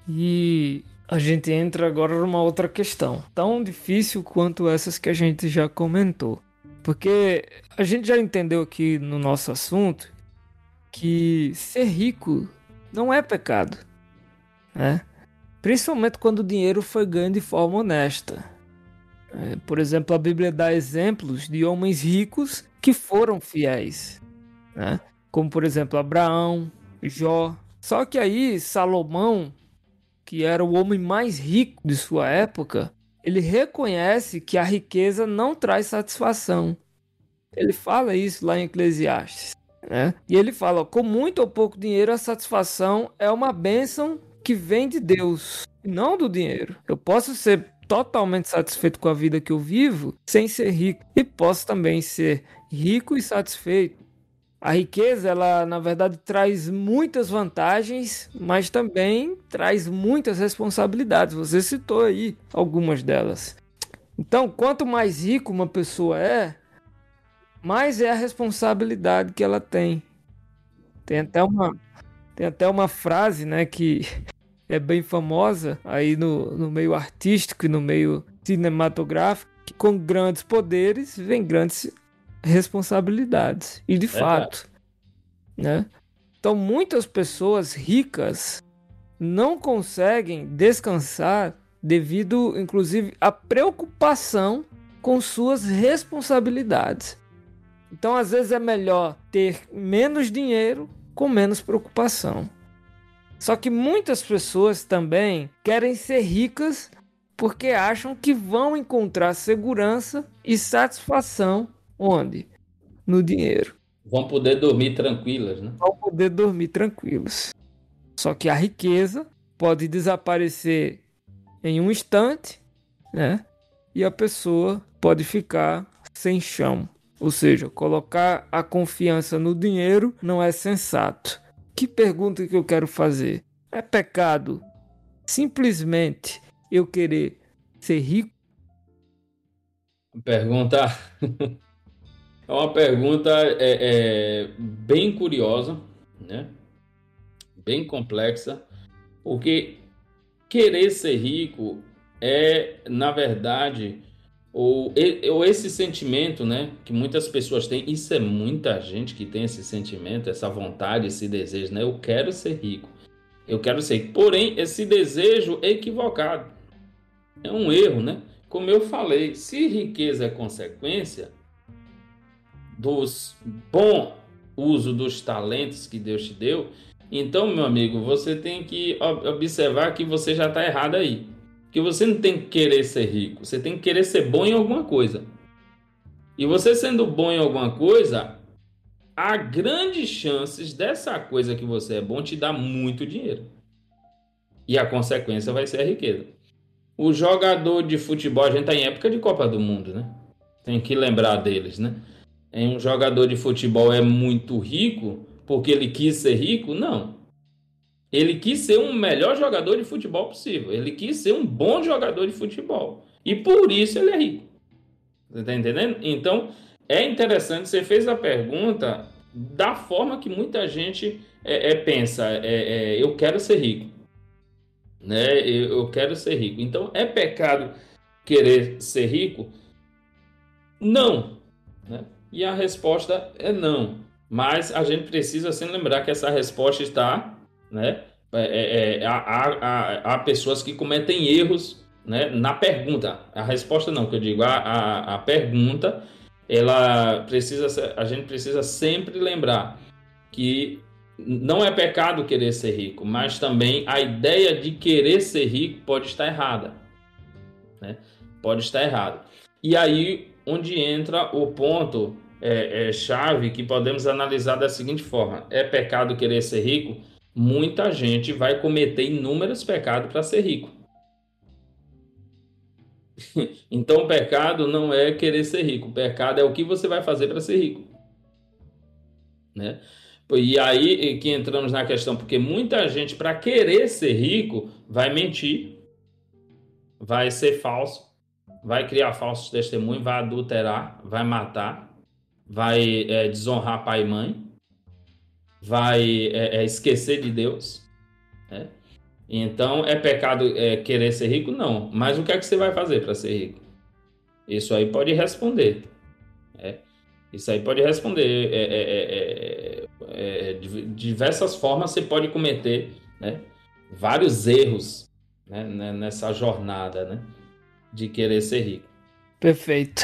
E a gente entra agora numa outra questão, tão difícil quanto essas que a gente já comentou. Porque a gente já entendeu aqui no nosso assunto que ser rico não é pecado, né? Principalmente quando o dinheiro foi ganho de forma honesta. É, por exemplo, a Bíblia dá exemplos de homens ricos que foram fiéis, né? Como por exemplo Abraão, Jó. Só que aí Salomão, que era o homem mais rico de sua época, ele reconhece que a riqueza não traz satisfação. Ele fala isso lá em Eclesiastes. Né? E ele fala: com muito ou pouco dinheiro, a satisfação é uma bênção que vem de Deus, não do dinheiro. Eu posso ser totalmente satisfeito com a vida que eu vivo sem ser rico, e posso também ser rico e satisfeito. A riqueza, ela na verdade traz muitas vantagens, mas também traz muitas responsabilidades. Você citou aí algumas delas. Então, quanto mais rico uma pessoa é, mais é a responsabilidade que ela tem. Tem até uma, tem até uma frase, né, que [laughs] é bem famosa aí no, no meio artístico e no meio cinematográfico, que com grandes poderes vem grandes responsabilidades. E de é fato, né? Então muitas pessoas ricas não conseguem descansar devido, inclusive, à preocupação com suas responsabilidades. Então, às vezes é melhor ter menos dinheiro com menos preocupação. Só que muitas pessoas também querem ser ricas porque acham que vão encontrar segurança e satisfação Onde? No dinheiro. Vão poder dormir tranquilas, né? Vão poder dormir tranquilos. Só que a riqueza pode desaparecer em um instante, né? E a pessoa pode ficar sem chão. Ou seja, colocar a confiança no dinheiro não é sensato. Que pergunta que eu quero fazer? É pecado simplesmente eu querer ser rico? Pergunta [laughs] É uma pergunta é, é, bem curiosa, né? bem complexa, porque querer ser rico é, na verdade, ou, ou esse sentimento né, que muitas pessoas têm, isso é muita gente que tem esse sentimento, essa vontade, esse desejo, né? Eu quero ser rico, eu quero ser rico. Porém, esse desejo é equivocado, é um erro, né? Como eu falei, se riqueza é consequência, dos bom uso dos talentos que Deus te deu, então, meu amigo, você tem que observar que você já está errado aí. Que você não tem que querer ser rico, você tem que querer ser bom em alguma coisa. E você sendo bom em alguma coisa, há grandes chances dessa coisa que você é bom te dar muito dinheiro. E a consequência vai ser a riqueza. O jogador de futebol, a gente está em época de Copa do Mundo, né? Tem que lembrar deles, né? Em um jogador de futebol é muito rico porque ele quis ser rico? Não. Ele quis ser um melhor jogador de futebol possível. Ele quis ser um bom jogador de futebol. E por isso ele é rico. Você está entendendo? Então, é interessante, você fez a pergunta da forma que muita gente é, é pensa. É, é, eu quero ser rico. Né? Eu, eu quero ser rico. Então, é pecado querer ser rico? Não. Né? E a resposta é não. Mas a gente precisa sempre lembrar que essa resposta está, né? É, é, é, há, há, há, pessoas que cometem erros né, na pergunta. A resposta não, que eu digo, a, a, a pergunta, ela precisa, a gente precisa sempre lembrar que não é pecado querer ser rico, mas também a ideia de querer ser rico pode estar errada. Né? Pode estar errada. E aí onde entra o ponto é, é, chave que podemos analisar da seguinte forma: é pecado querer ser rico? Muita gente vai cometer inúmeros pecados para ser rico. [laughs] Então, o pecado não é querer ser rico. O pecado é o que você vai fazer para ser rico. Né? E aí que entramos na questão, porque muita gente, para querer ser rico, vai mentir, vai ser falso, vai criar falsos testemunhos, vai adulterar, vai matar, vai é, desonrar pai e mãe, vai é, é, esquecer de Deus. Né? Então, é pecado é, querer ser rico? Não. Mas o que é que você vai fazer para ser rico? Isso aí pode responder. É. Isso aí pode responder. É, é de diversas formas você pode cometer né, vários erros né, nessa jornada né, de querer ser rico. Perfeito.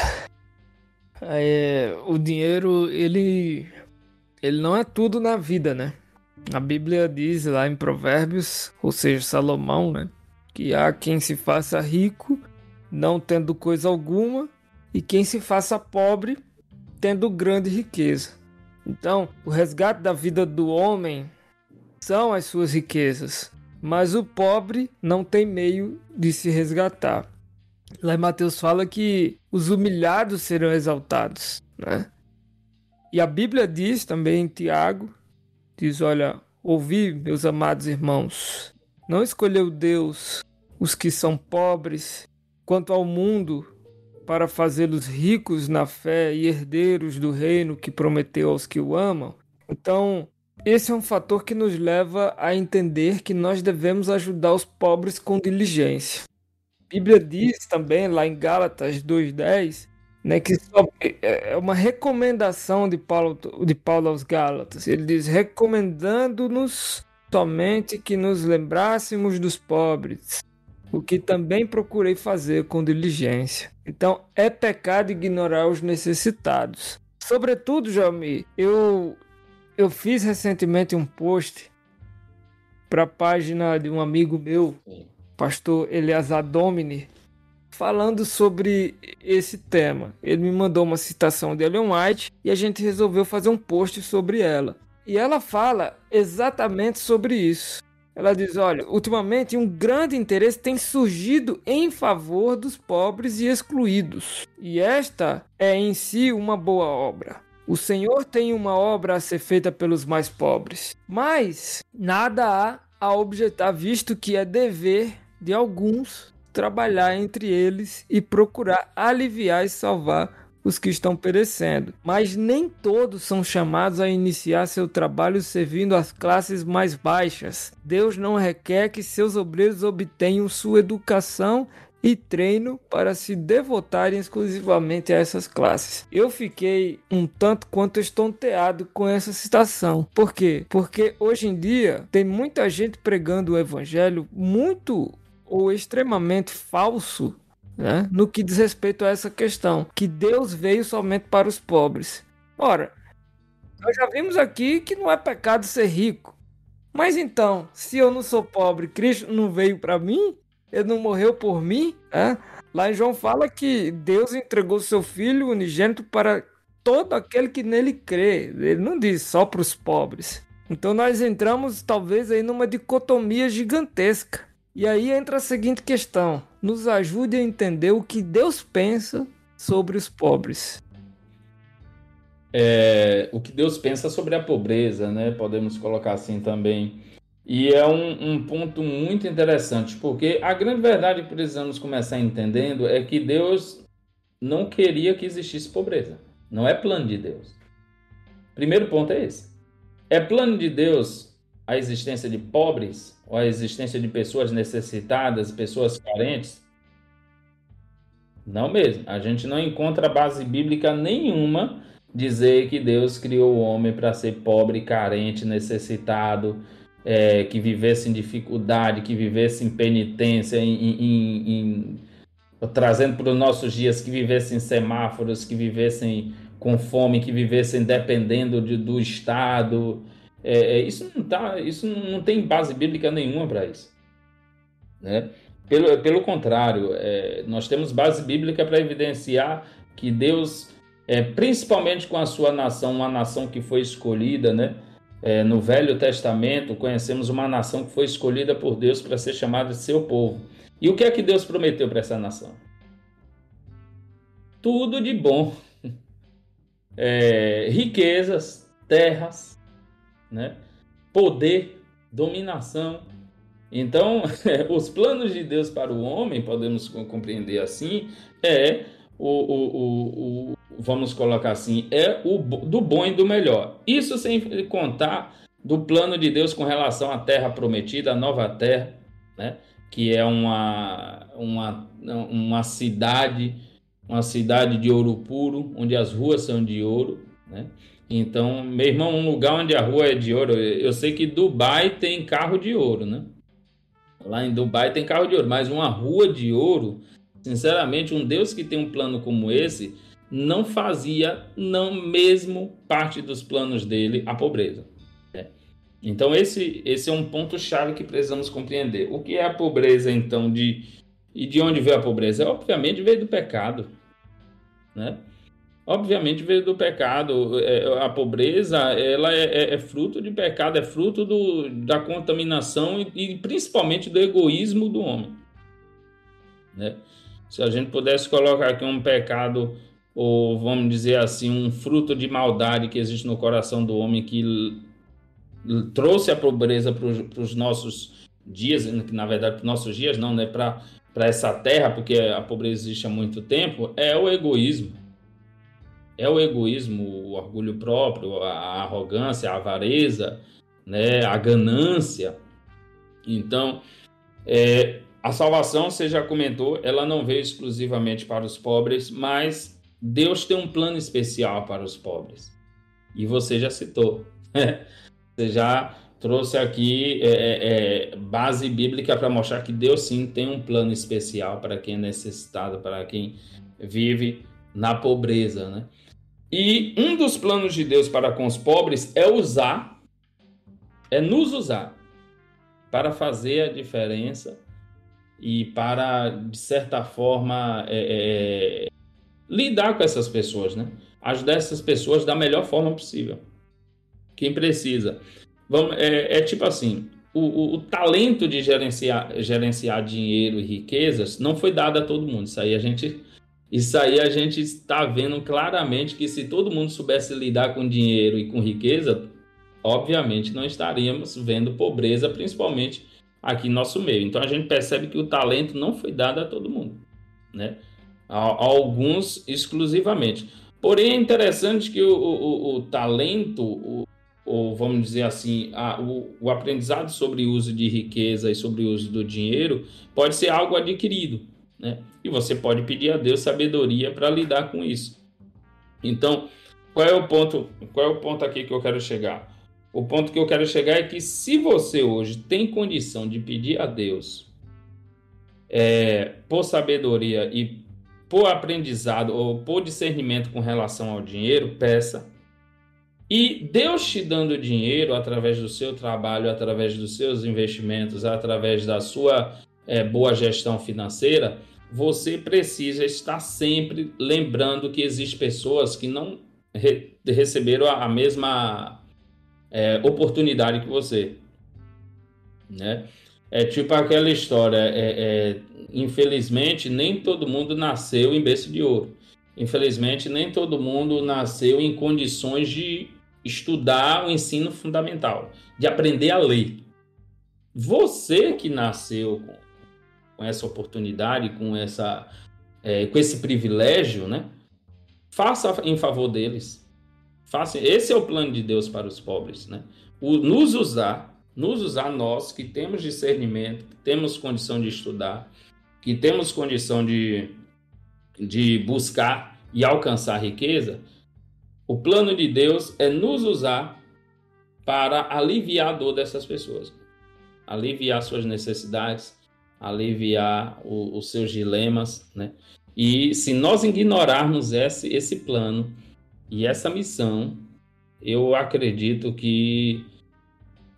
o dinheiro, ele, ele não é tudo na vida, né? A Bíblia diz lá em Provérbios, ou seja, Salomão, né? Que há quem se faça rico, não tendo coisa alguma, e quem se faça pobre, tendo grande riqueza. Então, o resgate da vida do homem são as suas riquezas, mas o pobre não tem meio de se resgatar. Lá em Mateus fala que os humilhados serão exaltados, né? E a Bíblia diz também em Tiago Diz: Olha, ouvi, meus amados irmãos, não escolheu Deus os que são pobres quanto ao mundo para fazê-los ricos na fé e herdeiros do reino que prometeu aos que o amam. Então, esse é um fator que nos leva a entender que nós devemos ajudar os pobres com diligência. Bíblia diz também, lá em Gálatas 2,10, né, que é, é uma recomendação de Paulo, de Paulo aos Gálatas. Ele diz: recomendando-nos somente que nos lembrássemos dos pobres, o que também procurei fazer com diligência. Então, é pecado ignorar os necessitados. Sobretudo, Jami, eu, eu fiz recentemente um post para a página de um amigo meu, pastor Eleazar Domini, falando sobre esse tema. Ele me mandou uma citação de Ellen White e a gente resolveu fazer um post sobre ela. E ela fala exatamente sobre isso. Ela diz: olha, ultimamente um grande interesse tem surgido em favor dos pobres e excluídos. E esta é em si uma boa obra. O Senhor tem uma obra a ser feita pelos mais pobres, mas nada há a objetar, visto que é dever de alguns trabalhar entre eles e procurar aliviar e salvar os que estão perecendo. Mas nem todos são chamados a iniciar seu trabalho servindo as classes mais baixas. Deus não requer que seus obreiros obtenham sua educação e treino para se devotarem exclusivamente a essas classes. Eu fiquei um tanto quanto estonteado com essa citação. Por quê? Porque hoje em dia tem muita gente pregando o evangelho muito ou extremamente falso né, no que diz respeito a essa questão, que Deus veio somente para os pobres. Ora, nós já vimos aqui que não é pecado ser rico. Mas então, se eu não sou pobre, Cristo não veio para mim? Ele não morreu por mim? É? Lá em João fala que Deus entregou seu Filho unigênito para todo aquele que nele crê. Ele não diz só para os pobres. Então nós entramos talvez aí numa dicotomia gigantesca. E aí entra a seguinte questão: nos ajude a entender o que Deus pensa sobre os pobres. É, o que Deus pensa sobre a pobreza, né? Podemos colocar assim também. E é um, um, ponto muito interessante, porque a grande verdade que precisamos começar entendendo é que Deus não queria que existisse pobreza. Não é plano de Deus. Primeiro ponto é esse. É plano de Deus a existência de pobres ou a existência de pessoas necessitadas, pessoas carentes? Não mesmo. A gente não encontra base bíblica nenhuma dizer que Deus criou o homem para ser pobre, carente, necessitado, é, que vivesse em dificuldade, que vivesse em penitência, em, em, em, trazendo para os nossos dias que vivessem em semáforos, que vivessem com fome, que vivessem dependendo de, do Estado, é, é, isso não tá, isso não tem base bíblica nenhuma para isso, né? Pelo, pelo contrário, é, nós temos base bíblica para evidenciar que Deus, é, principalmente com a sua nação, uma nação que foi escolhida, né? É, no Velho Testamento, conhecemos uma nação que foi escolhida por Deus para ser chamada de seu povo. E o que é que Deus prometeu para essa nação? tudo de bom. [laughs] É, riquezas, terras, né? poder, dominação. Então, [laughs] os planos de Deus para o homem, podemos compreender assim, é o, o, o, o vamos colocar assim, é o do bom e do melhor. Isso sem contar do plano de Deus com relação à terra prometida, a nova terra, né? que é uma, uma, uma cidade, uma cidade de ouro puro, onde as ruas são de ouro, né? Então, meu irmão, um lugar onde a rua é de ouro, eu sei que Dubai tem carro de ouro, né? Lá em Dubai tem carro de ouro, mas uma rua de ouro, sinceramente, um Deus que tem um plano como esse, não fazia, não mesmo parte dos planos dele, a pobreza. Então esse, esse é um ponto chave que precisamos compreender. O que é a pobreza então de e de onde veio a pobreza? Obviamente veio do pecado, né? Obviamente veio do pecado. É, a pobreza ela é, é, é fruto de pecado, é fruto do, da contaminação e, e principalmente do egoísmo do homem. Né? Se a gente pudesse colocar aqui um pecado ou vamos dizer assim um fruto de maldade que existe no coração do homem que trouxe a pobreza para os nossos dias, na verdade, para os nossos dias não, né? Para essa terra, porque a pobreza existe há muito tempo, é o egoísmo. É o egoísmo, o orgulho próprio, a arrogância, a avareza, né? a ganância. Então, é, a salvação, você já comentou, ela não veio exclusivamente para os pobres, mas Deus tem um plano especial para os pobres. E você já citou. Você já trouxe aqui é, é, é base bíblica para mostrar que Deus sim tem um plano especial para quem é necessitado, para quem vive na pobreza, né? E um dos planos de Deus para com os pobres é usar, é nos usar para fazer a diferença e para, de certa forma, é, é, lidar com essas pessoas, né? Ajudar essas pessoas da melhor forma possível quem precisa. Vamos, é, é tipo assim, o, o, o, talento de gerenciar, gerenciar dinheiro e riquezas não foi dado a todo mundo. Isso aí a gente, isso aí a gente está vendo claramente que se todo mundo soubesse lidar com dinheiro e com riqueza, obviamente não estaríamos vendo pobreza, principalmente aqui no nosso meio. Então a gente percebe que o talento não foi dado a todo mundo, né? A, a alguns exclusivamente. Porém, é interessante que o, o, o talento, ou vamos dizer assim, a, o, o, aprendizado sobre o uso de riqueza e sobre o uso do dinheiro pode ser algo adquirido, né? E você pode pedir a Deus sabedoria para lidar com isso. Então, qual é o ponto? Qual é o ponto aqui que eu quero chegar? O ponto que eu quero chegar é que se você hoje tem condição de pedir a Deus é, por sabedoria e por aprendizado ou por discernimento com relação ao dinheiro, peça e Deus te dando dinheiro através do seu trabalho, através dos seus investimentos, através da sua é, boa gestão financeira, você precisa estar sempre lembrando que existem pessoas que não re receberam a, mesma é, oportunidade que você. Né? É tipo aquela história, é, é, infelizmente, nem todo mundo nasceu em berço de ouro. Infelizmente, nem todo mundo nasceu em condições de estudar o ensino fundamental, de aprender a ler. Você que nasceu com, com essa oportunidade, com, essa, é, com esse privilégio, né? Faça em favor deles. Faça, esse é o plano de Deus para os pobres, né? O, nos usar, nos usar nós que temos discernimento, que temos condição de estudar, que temos condição de, de buscar e alcançar riqueza, o plano de Deus é nos usar para aliviar a dor dessas pessoas, aliviar suas necessidades, aliviar o, os seus dilemas, né? E se nós ignorarmos esse, esse plano e essa missão, eu acredito que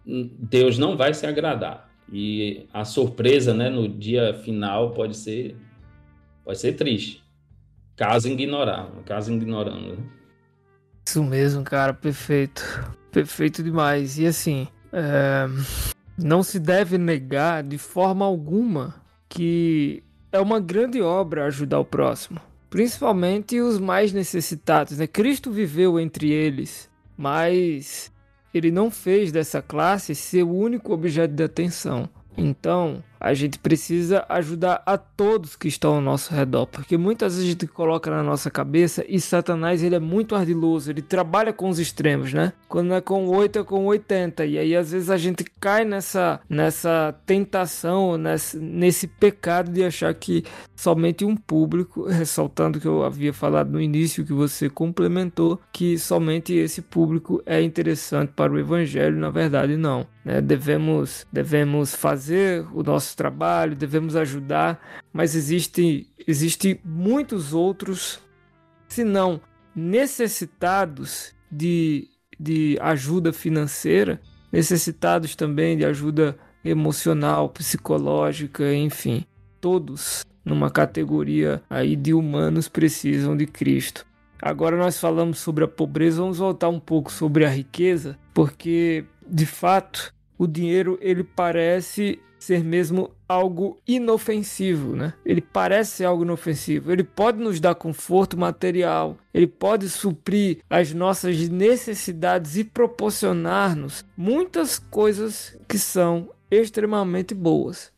Deus não vai se agradar. E a surpresa, né, no dia final pode ser pode ser triste, caso ignorar, caso ignorando. Né? Isso mesmo, cara, perfeito. Perfeito demais. E assim, é... não se deve negar de forma alguma que é uma grande obra ajudar o próximo. principalmente os mais necessitados. Né? Cristo viveu entre eles, mas ele não fez dessa classe seu único objeto de atenção. Então, a gente precisa ajudar a todos que estão ao nosso redor, porque muitas vezes a gente coloca na nossa cabeça e Satanás ele é muito ardiloso, ele trabalha com os extremos, né? Quando é com 8 é com 80, e aí às vezes a gente cai nessa nessa tentação, nesse, nesse pecado de achar que somente um público, [laughs] ressaltando que eu havia falado no início que você complementou, que somente esse público é interessante para o evangelho, na verdade não, né? Devemos devemos fazer o nosso nosso trabalho, devemos ajudar, mas existem existe muitos outros, se não necessitados de, de ajuda financeira, necessitados também de ajuda emocional, psicológica, enfim, todos numa categoria aí de humanos precisam de Cristo. Agora nós falamos sobre a pobreza, vamos voltar um pouco sobre a riqueza, porque de fato o dinheiro ele parece ser mesmo algo inofensivo, né? Ele parece ser algo inofensivo. Ele pode nos dar conforto material, ele pode suprir as nossas necessidades e proporcionar-nos muitas coisas que são extremamente boas.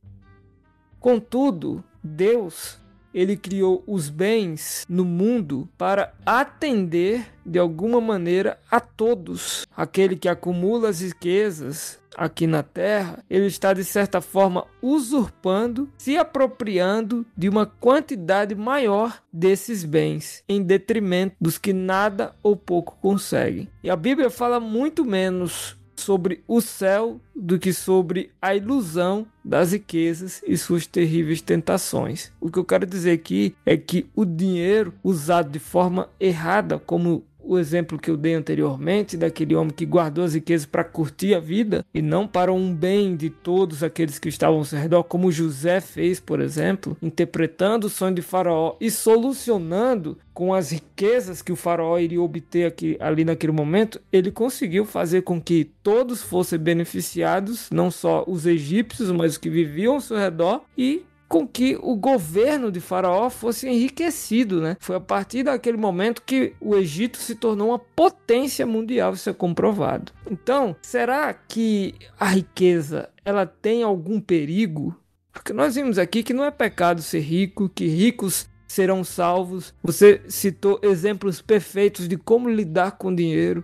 Contudo, Deus ele criou os bens no mundo para atender de alguma maneira a todos. Aquele que acumula as riquezas aqui na terra, ele está de certa forma usurpando, se apropriando de uma quantidade maior desses bens, em detrimento dos que nada ou pouco conseguem. E a Bíblia fala muito menos sobre o céu do que sobre a ilusão das riquezas e suas terríveis tentações. O que eu quero dizer aqui é que o dinheiro usado de forma errada, como o exemplo que eu dei anteriormente daquele homem que guardou as riquezas para curtir a vida e não para um bem de todos aqueles que estavam ao seu redor, como José fez, por exemplo, interpretando o sonho de Faraó e solucionando com as riquezas que o Faraó iria obter aqui, ali naquele momento, ele conseguiu fazer com que todos fossem beneficiados, não só os egípcios, mas os que viviam ao seu redor e com que o governo de Faraó fosse enriquecido, né? Foi a partir daquele momento que o Egito se tornou uma potência mundial, isso é comprovado. Então, será que a riqueza ela tem algum perigo? Porque nós vimos aqui que não é pecado ser rico, que ricos serão salvos. Você citou exemplos perfeitos de como lidar com dinheiro.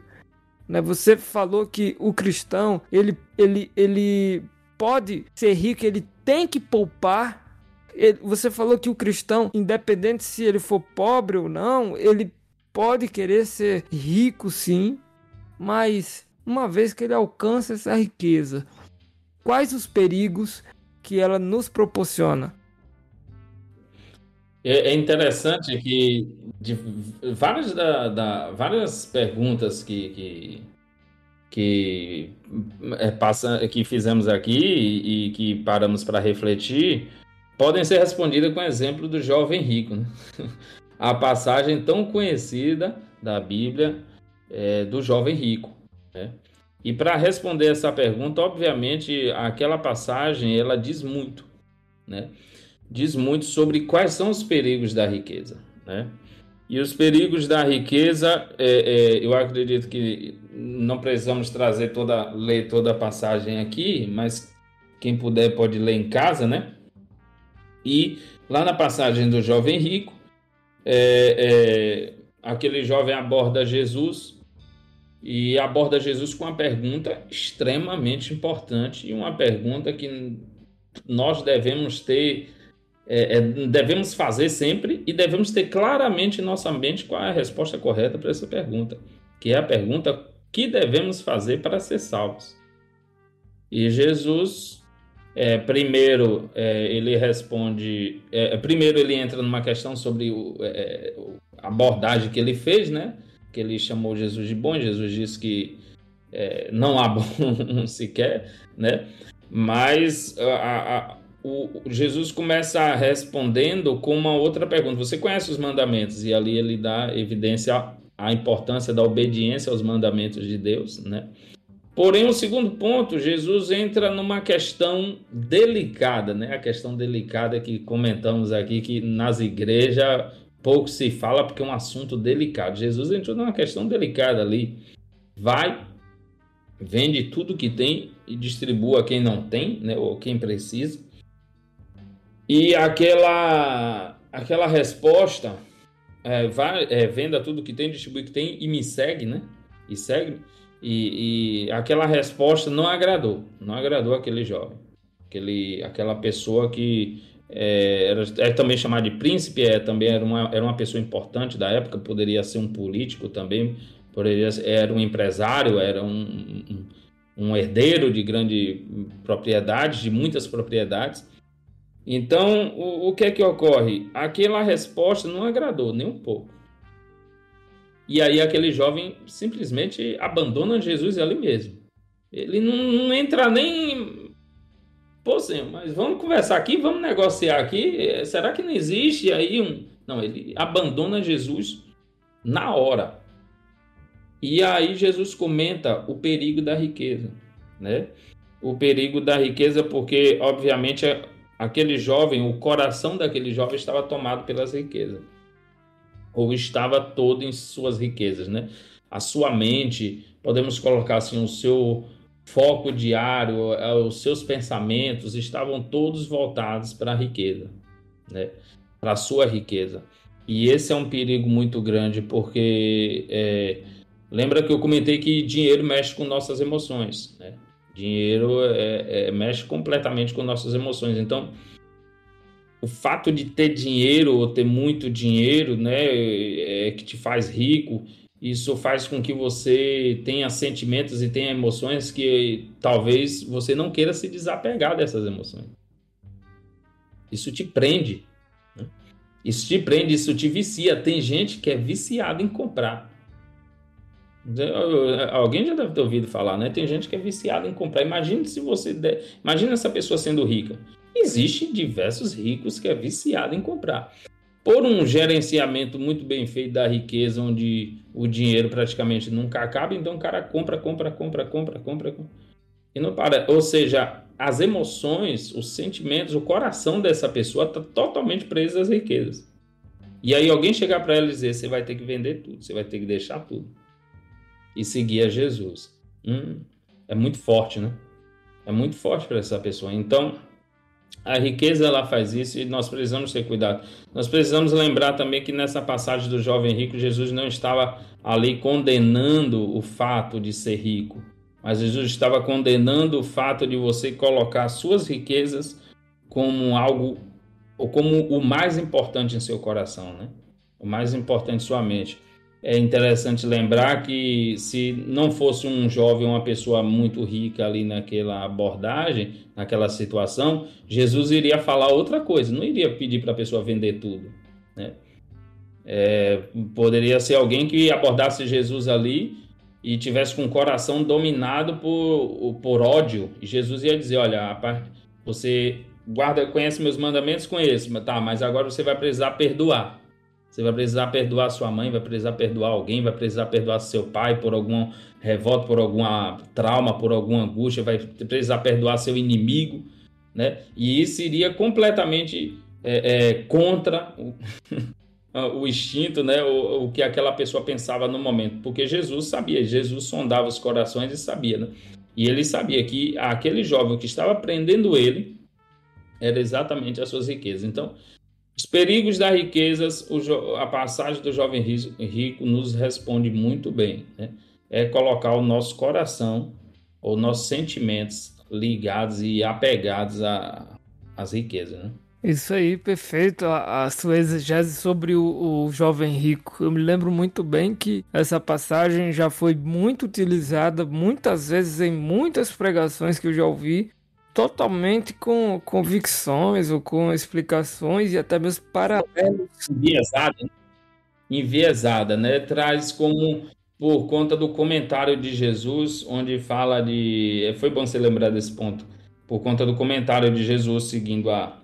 Né? Você falou que o cristão ele, ele, ele pode ser rico, ele tem que poupar ele, você falou que o cristão, independente se ele for pobre ou não, ele pode querer ser rico sim, mas uma vez que ele alcança essa riqueza, quais os perigos que ela nos proporciona? É, é interessante que de várias, da, da, várias perguntas que, que, que, é, passa, que fizemos aqui e, e que paramos para refletir, podem ser respondidas com o exemplo do jovem rico. Né? [laughs] A passagem tão conhecida da Bíblia é, do jovem rico. Né? E para responder essa pergunta, obviamente, aquela passagem ela diz muito, né? Diz muito sobre quais são os perigos da riqueza, né? E os perigos da riqueza, é, é, eu acredito que não precisamos trazer toda, ler toda a passagem aqui, mas quem puder pode ler em casa, né? E lá na passagem do jovem rico, é, é, aquele jovem aborda Jesus e aborda Jesus com uma pergunta extremamente importante e uma pergunta que nós devemos ter, é, é devemos fazer sempre e devemos ter claramente em nossa mente qual é a resposta correta para essa pergunta, que é a pergunta que devemos fazer para ser salvos. E Jesus é, primeiro, é, ele responde. É, primeiro, ele entra numa questão sobre o, é, a abordagem que ele fez, né? Que ele chamou Jesus de bom. Jesus disse que é, não há [laughs] bom sequer, né? Mas a, a, o, Jesus começa respondendo com uma outra pergunta: Você conhece os mandamentos? E ali ele dá evidência à importância da obediência aos mandamentos de Deus, né? Porém, o segundo ponto, Jesus entra numa questão delicada, né? A questão delicada que comentamos aqui, que nas igrejas pouco se fala porque é um assunto delicado. Jesus entrou numa questão delicada ali. Vai, vende tudo que tem e distribua quem não tem, né, ou quem precisa. E aquela aquela resposta é, vai, é, venda tudo que tem, distribui o que tem e me segue, né? E segue. E, e, aquela resposta não agradou, não agradou aquele jovem, aquele, aquela pessoa que é, era, é também chamada de príncipe, é, também era uma, era uma pessoa importante da época, poderia ser um político também, poderia era um empresário, era um, um, um herdeiro de grande propriedade, de muitas propriedades. Então, o, o que é que ocorre? Aquela resposta não agradou nem um pouco. E aí aquele jovem simplesmente abandona Jesus ali mesmo. Ele não, não entra nem. Pô, senhor, mas vamos conversar aqui, vamos negociar aqui. Será que não existe aí um. Não, ele abandona Jesus na hora. E aí Jesus comenta o perigo da riqueza, né? O perigo da riqueza, porque, obviamente, aquele jovem, o coração daquele jovem estava tomado pelas riquezas, ou estava todo em suas riquezas, né? A sua mente, podemos colocar assim, o seu foco diário, é, os seus pensamentos estavam todos voltados para a riqueza, né? Para a sua riqueza. E esse é um perigo muito grande, porque é, lembra que eu comentei que dinheiro mexe com nossas emoções, né? Dinheiro é, é, mexe completamente com nossas emoções. Então, o fato de ter dinheiro ou ter muito dinheiro, né, é, que te faz rico, isso faz com que você tenha sentimentos e tenha emoções que talvez você não queira se desapegar dessas emoções. Isso te prende. Né? Isso te prende, isso te vicia. Tem gente que é viciada em comprar. Alguém já deve ter ouvido falar, né? Tem gente que é viciada em comprar. Imagina se você der... imagina essa pessoa sendo rica. Existem diversos ricos que é viciado em comprar. Por um gerenciamento muito bem feito da riqueza, onde o dinheiro praticamente nunca acaba, então o cara compra, compra, compra, compra, compra, compra e não para. Ou seja, as emoções, os sentimentos, o coração dessa pessoa está totalmente preso às riquezas. E aí alguém chegar para ela e dizer: você vai ter que vender tudo, você vai ter que deixar tudo e seguir a Jesus. Hum, é muito forte, né? É muito forte para essa pessoa. Então, a riqueza ela faz isso e nós precisamos ter cuidado. Nós precisamos lembrar também que nessa passagem do jovem rico, Jesus não estava ali condenando o fato de ser rico, mas Jesus estava condenando o fato de você colocar suas riquezas como algo ou como o mais importante em seu coração, né? O mais importante em sua mente é interessante lembrar que se não fosse um jovem, uma pessoa muito rica ali naquela abordagem, naquela situação, Jesus iria falar outra coisa, não iria pedir para a pessoa vender tudo. Né? É, poderia ser alguém que abordasse Jesus ali e tivesse com o coração dominado por, por ódio. E Jesus ia dizer: Olha, você guarda, conhece meus mandamentos, conheço, tá, mas agora você vai precisar perdoar. Você vai precisar perdoar sua mãe, vai precisar perdoar alguém, vai precisar perdoar seu pai por algum revolta, por alguma trauma, por alguma angústia, vai precisar perdoar seu inimigo, né? E isso iria completamente é, é, contra o, [laughs] o, instinto, né? O, o, que aquela pessoa pensava no momento, porque Jesus sabia, Jesus sondava os corações e sabia, né? E ele sabia que aquele jovem que estava prendendo ele era exatamente as suas riquezas. Então, os perigos da riqueza, a passagem do jovem rico nos responde muito bem. Né? É colocar o nosso coração, ou nossos sentimentos ligados e apegados às riquezas. Né? Isso aí, perfeito. A, a sua exegese sobre o, o, jovem rico. Eu me lembro muito bem que essa passagem já foi muito utilizada muitas vezes em muitas pregações que eu já ouvi totalmente com convicções ou com explicações e até mesmo paralelos. Enviesada, né? enviesada, né? Traz como por conta do comentário de Jesus, onde fala de. Foi bom você lembrar desse ponto. Por conta do comentário de Jesus seguindo a,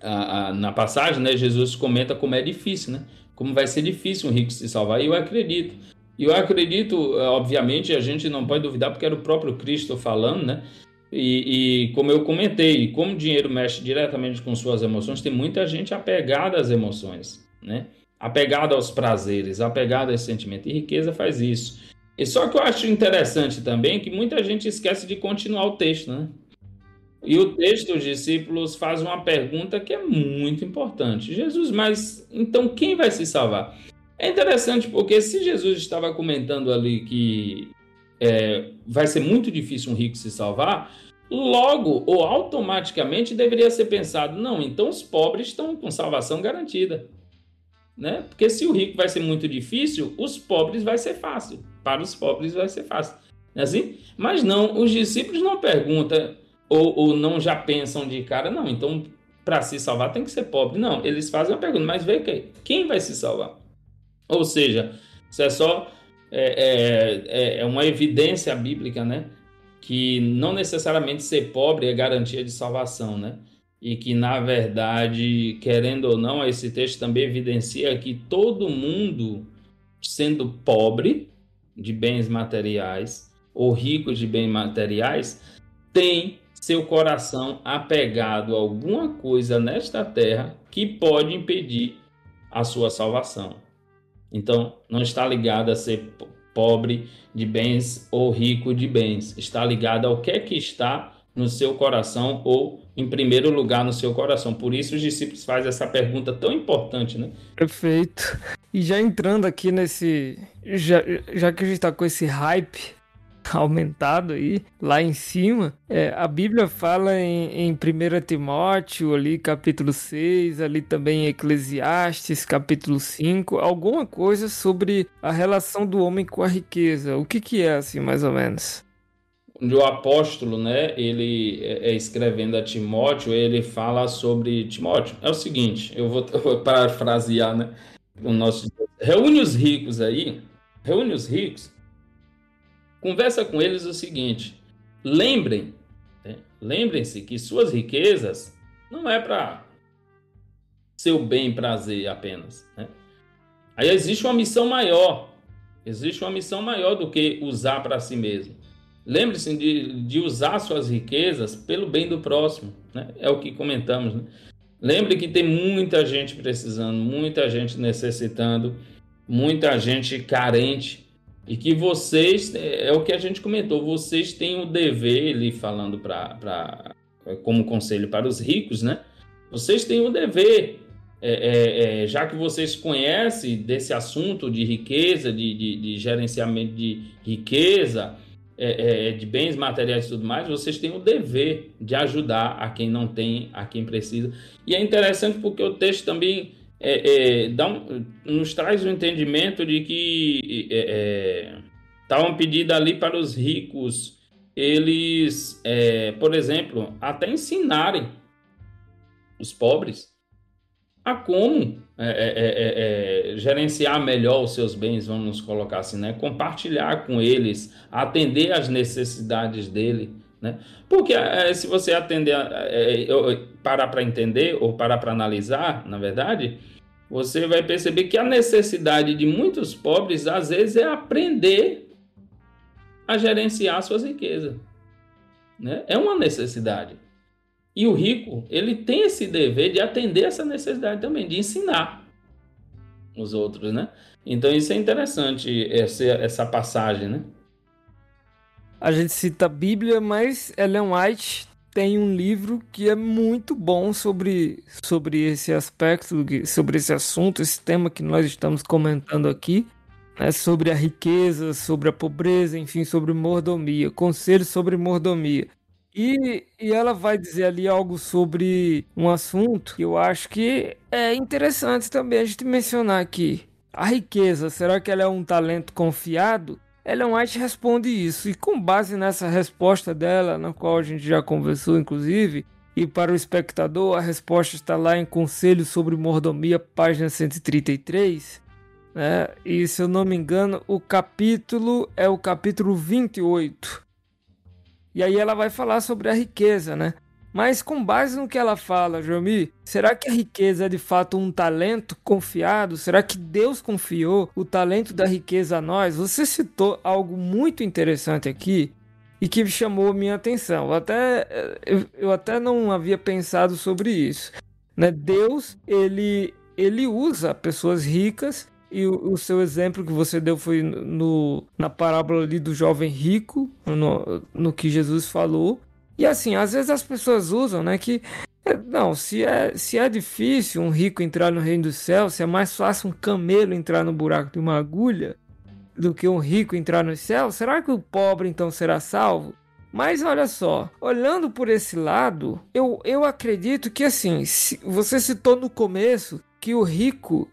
a, a, na passagem, né? Jesus comenta como é difícil, né? Como vai ser difícil um rico se salvar. E eu acredito. E eu acredito, obviamente, a gente não pode duvidar, porque era o próprio Cristo falando, né? E, e, como eu comentei, como o dinheiro mexe diretamente com suas emoções, tem muita gente apegada às emoções, né? apegado aos prazeres, apegado a sentimento. E riqueza faz isso. E só que eu acho interessante também que muita gente esquece de continuar o texto, né? E o texto dos discípulos faz uma pergunta que é muito importante. Jesus, mas então quem vai se salvar? É interessante porque se Jesus estava comentando ali que é, vai ser muito difícil um rico se salvar, logo ou automaticamente deveria ser pensado: não, então os pobres estão com salvação garantida. Né? Porque se o rico vai ser muito difícil, os pobres vai ser fácil. Para os pobres vai ser fácil. Não é assim? Mas não, os discípulos não perguntam ou, ou não já pensam de cara, não, então para se salvar tem que ser pobre. Não, eles fazem a pergunta, mas vê quem, quem vai se salvar? Ou seja, isso é só é, é, é, é uma evidência bíblica, né? Que não necessariamente ser pobre é garantia de salvação, né? E que, na verdade, querendo ou não, esse texto também evidencia que todo mundo, sendo pobre de bens materiais ou rico de bens materiais, tem seu coração apegado a alguma coisa nesta terra que pode impedir a sua salvação. Então, não está ligado a ser pobre de bens ou rico de bens. Está ligado ao que é que está no seu coração ou em primeiro lugar no seu coração. Por isso os discípulos fazem essa pergunta tão importante, né? Perfeito. E já entrando aqui nesse, já, já que a gente está com esse hype [laughs] aumentado aí, lá em cima. É, a Bíblia fala em, em 1 Timóteo, ali capítulo 6, ali também em Eclesiastes, capítulo 5, alguma coisa sobre a relação do homem com a riqueza. O que, que é assim, mais ou menos? o apóstolo, né, ele é, é escrevendo a Timóteo, ele fala sobre Timóteo. É o seguinte, eu vou, [laughs] eu vou parafrasear, né, o nosso reúne os ricos aí, reúne os ricos Conversa com eles o seguinte: lembrem, né? lembrem-se que suas riquezas não é para seu bem prazer apenas. Né? Aí existe uma missão maior, existe uma missão maior do que usar para si mesmo. Lembre-se de, de usar suas riquezas pelo bem do próximo, né? é o que comentamos. Né? Lembre que tem muita gente precisando, muita gente necessitando, muita gente carente e que vocês, é, é o que a gente comentou, vocês têm o dever, ele falando para como conselho para os ricos, né? Vocês têm o dever, é, é, é, já que vocês conhecem desse assunto de riqueza, de, de, de gerenciamento de riqueza, é, é, de bens materiais e tudo mais, vocês têm o dever de ajudar a quem não tem, a quem precisa. E é interessante porque o texto também é, é, dá um, nos traz o um entendimento de que está é, é uma pedida ali para os ricos eles, é, por exemplo, até ensinarem os pobres a como é, gerenciar melhor os seus bens, vamos colocar assim, né? compartilhar com eles, atender às necessidades dele. Né? Porque se você atender, parar para entender ou parar para analisar, na verdade, você vai perceber que a necessidade de muitos pobres, às vezes, é aprender a gerenciar suas riquezas. Né? É uma necessidade. E o rico, ele tem esse dever de atender essa necessidade também, de ensinar os outros, né? Então isso é interessante, essa, essa passagem, né? A gente cita a Bíblia, mas Ellen White tem um livro que é muito bom sobre, sobre esse aspecto, sobre esse assunto, esse tema que nós estamos comentando aqui, né, sobre a riqueza, sobre a pobreza, enfim, sobre mordomia, conselho sobre mordomia. E, e ela vai dizer ali algo sobre um assunto que eu acho que é interessante também a gente mencionar aqui. A riqueza, será que ela é um talento confiado? Ellen White responde isso, e com base nessa resposta dela, na qual a gente já conversou, inclusive, e para o espectador, a resposta está lá em Conselho sobre Mordomia, página 133. Né? E se eu não me engano, o capítulo é o capítulo 28. E aí ela vai falar sobre a riqueza, né? Mas com base no que ela fala, Jomi, será que a riqueza é de fato um talento confiado? Será que Deus confiou o talento da riqueza a nós? Você citou algo muito interessante aqui e que chamou minha atenção. Eu até, eu, eu até não havia pensado sobre isso. Né? Deus, ele ele usa pessoas ricas e o, o, seu exemplo que você deu foi no, na parábola ali do jovem rico, no, no que Jesus falou. E assim, às vezes as pessoas usam, né, que é, não, se é, se é difícil um rico entrar no reino do céu, se é mais fácil um camelo entrar no buraco de uma agulha do que um rico entrar no céu, será que o pobre então será salvo? Mas olha só, olhando por esse lado, eu, eu acredito que assim, você citou no começo que o rico,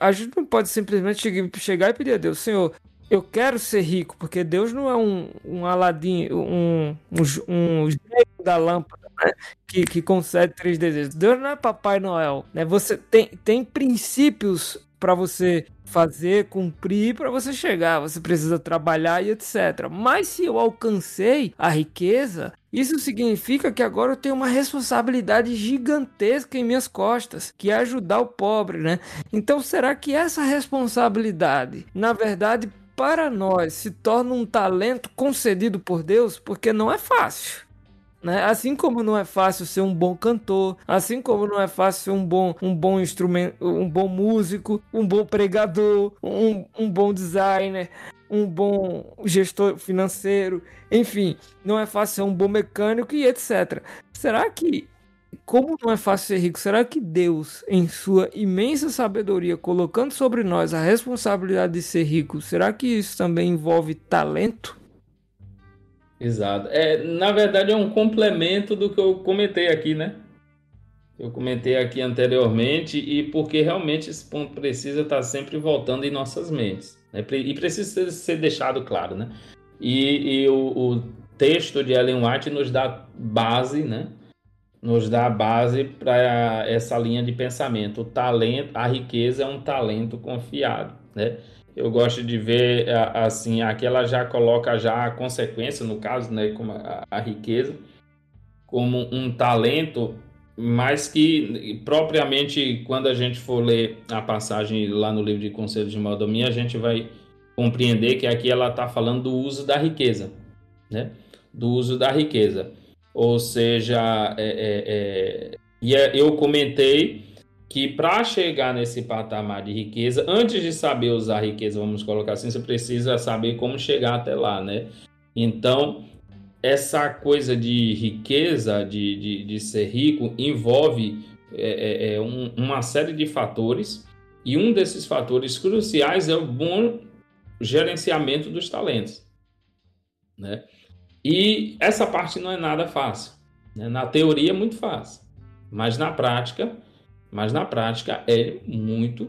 a gente não pode simplesmente chegar e pedir a Deus, Senhor, eu quero ser rico, porque Deus não é um, um Aladim, um, um, um da lâmpada, né? Que, que concede três desejos. Deus não é Papai Noel, né? Você tem, tem princípios para você fazer, cumprir, para você chegar. Você precisa trabalhar e etc. Mas se eu alcancei a riqueza, isso significa que agora eu tenho uma responsabilidade gigantesca em minhas costas, que é ajudar o pobre, né? Então será que essa responsabilidade, na verdade, para nós se torna um talento concedido por Deus? Porque não é fácil. Né? Assim como não é fácil ser um bom cantor, assim como não é fácil ser um bom, um bom instrumento, um bom músico, um bom pregador, um, um bom designer, um bom gestor financeiro, enfim, não é fácil ser um bom mecânico e etc. Será que como não é fácil ser rico, será que Deus, em sua imensa sabedoria, colocando sobre nós a responsabilidade de ser rico, será que isso também envolve talento? Exato. É, na verdade, é um complemento do que eu comentei aqui, né? Eu comentei aqui anteriormente e porque realmente esse ponto precisa estar sempre voltando em nossas mentes. Né? E precisa ser deixado claro, né? E, e o, o, texto de Ellen White nos dá base, né? Nos dá base para essa linha de pensamento. O talento, a riqueza é um talento confiado, né? eu gosto de ver assim aqui ela já coloca já a consequência no caso né como a, a riqueza como um talento mas que propriamente quando a gente for ler a passagem lá no livro de Conselhos de Maldomia a gente vai compreender que aqui ela está falando do uso da riqueza né do uso da riqueza ou seja é, é, é, e é, eu comentei que para chegar nesse patamar de riqueza, antes de saber usar riqueza, vamos colocar assim, você precisa saber como chegar até lá, né? Então, essa coisa de riqueza, de, de, de ser rico, envolve é, é um, uma série de fatores, e um desses fatores cruciais é o bom gerenciamento dos talentos, né? E essa parte não é nada fácil. Né? Na teoria é muito fácil, mas na prática mas na prática é muito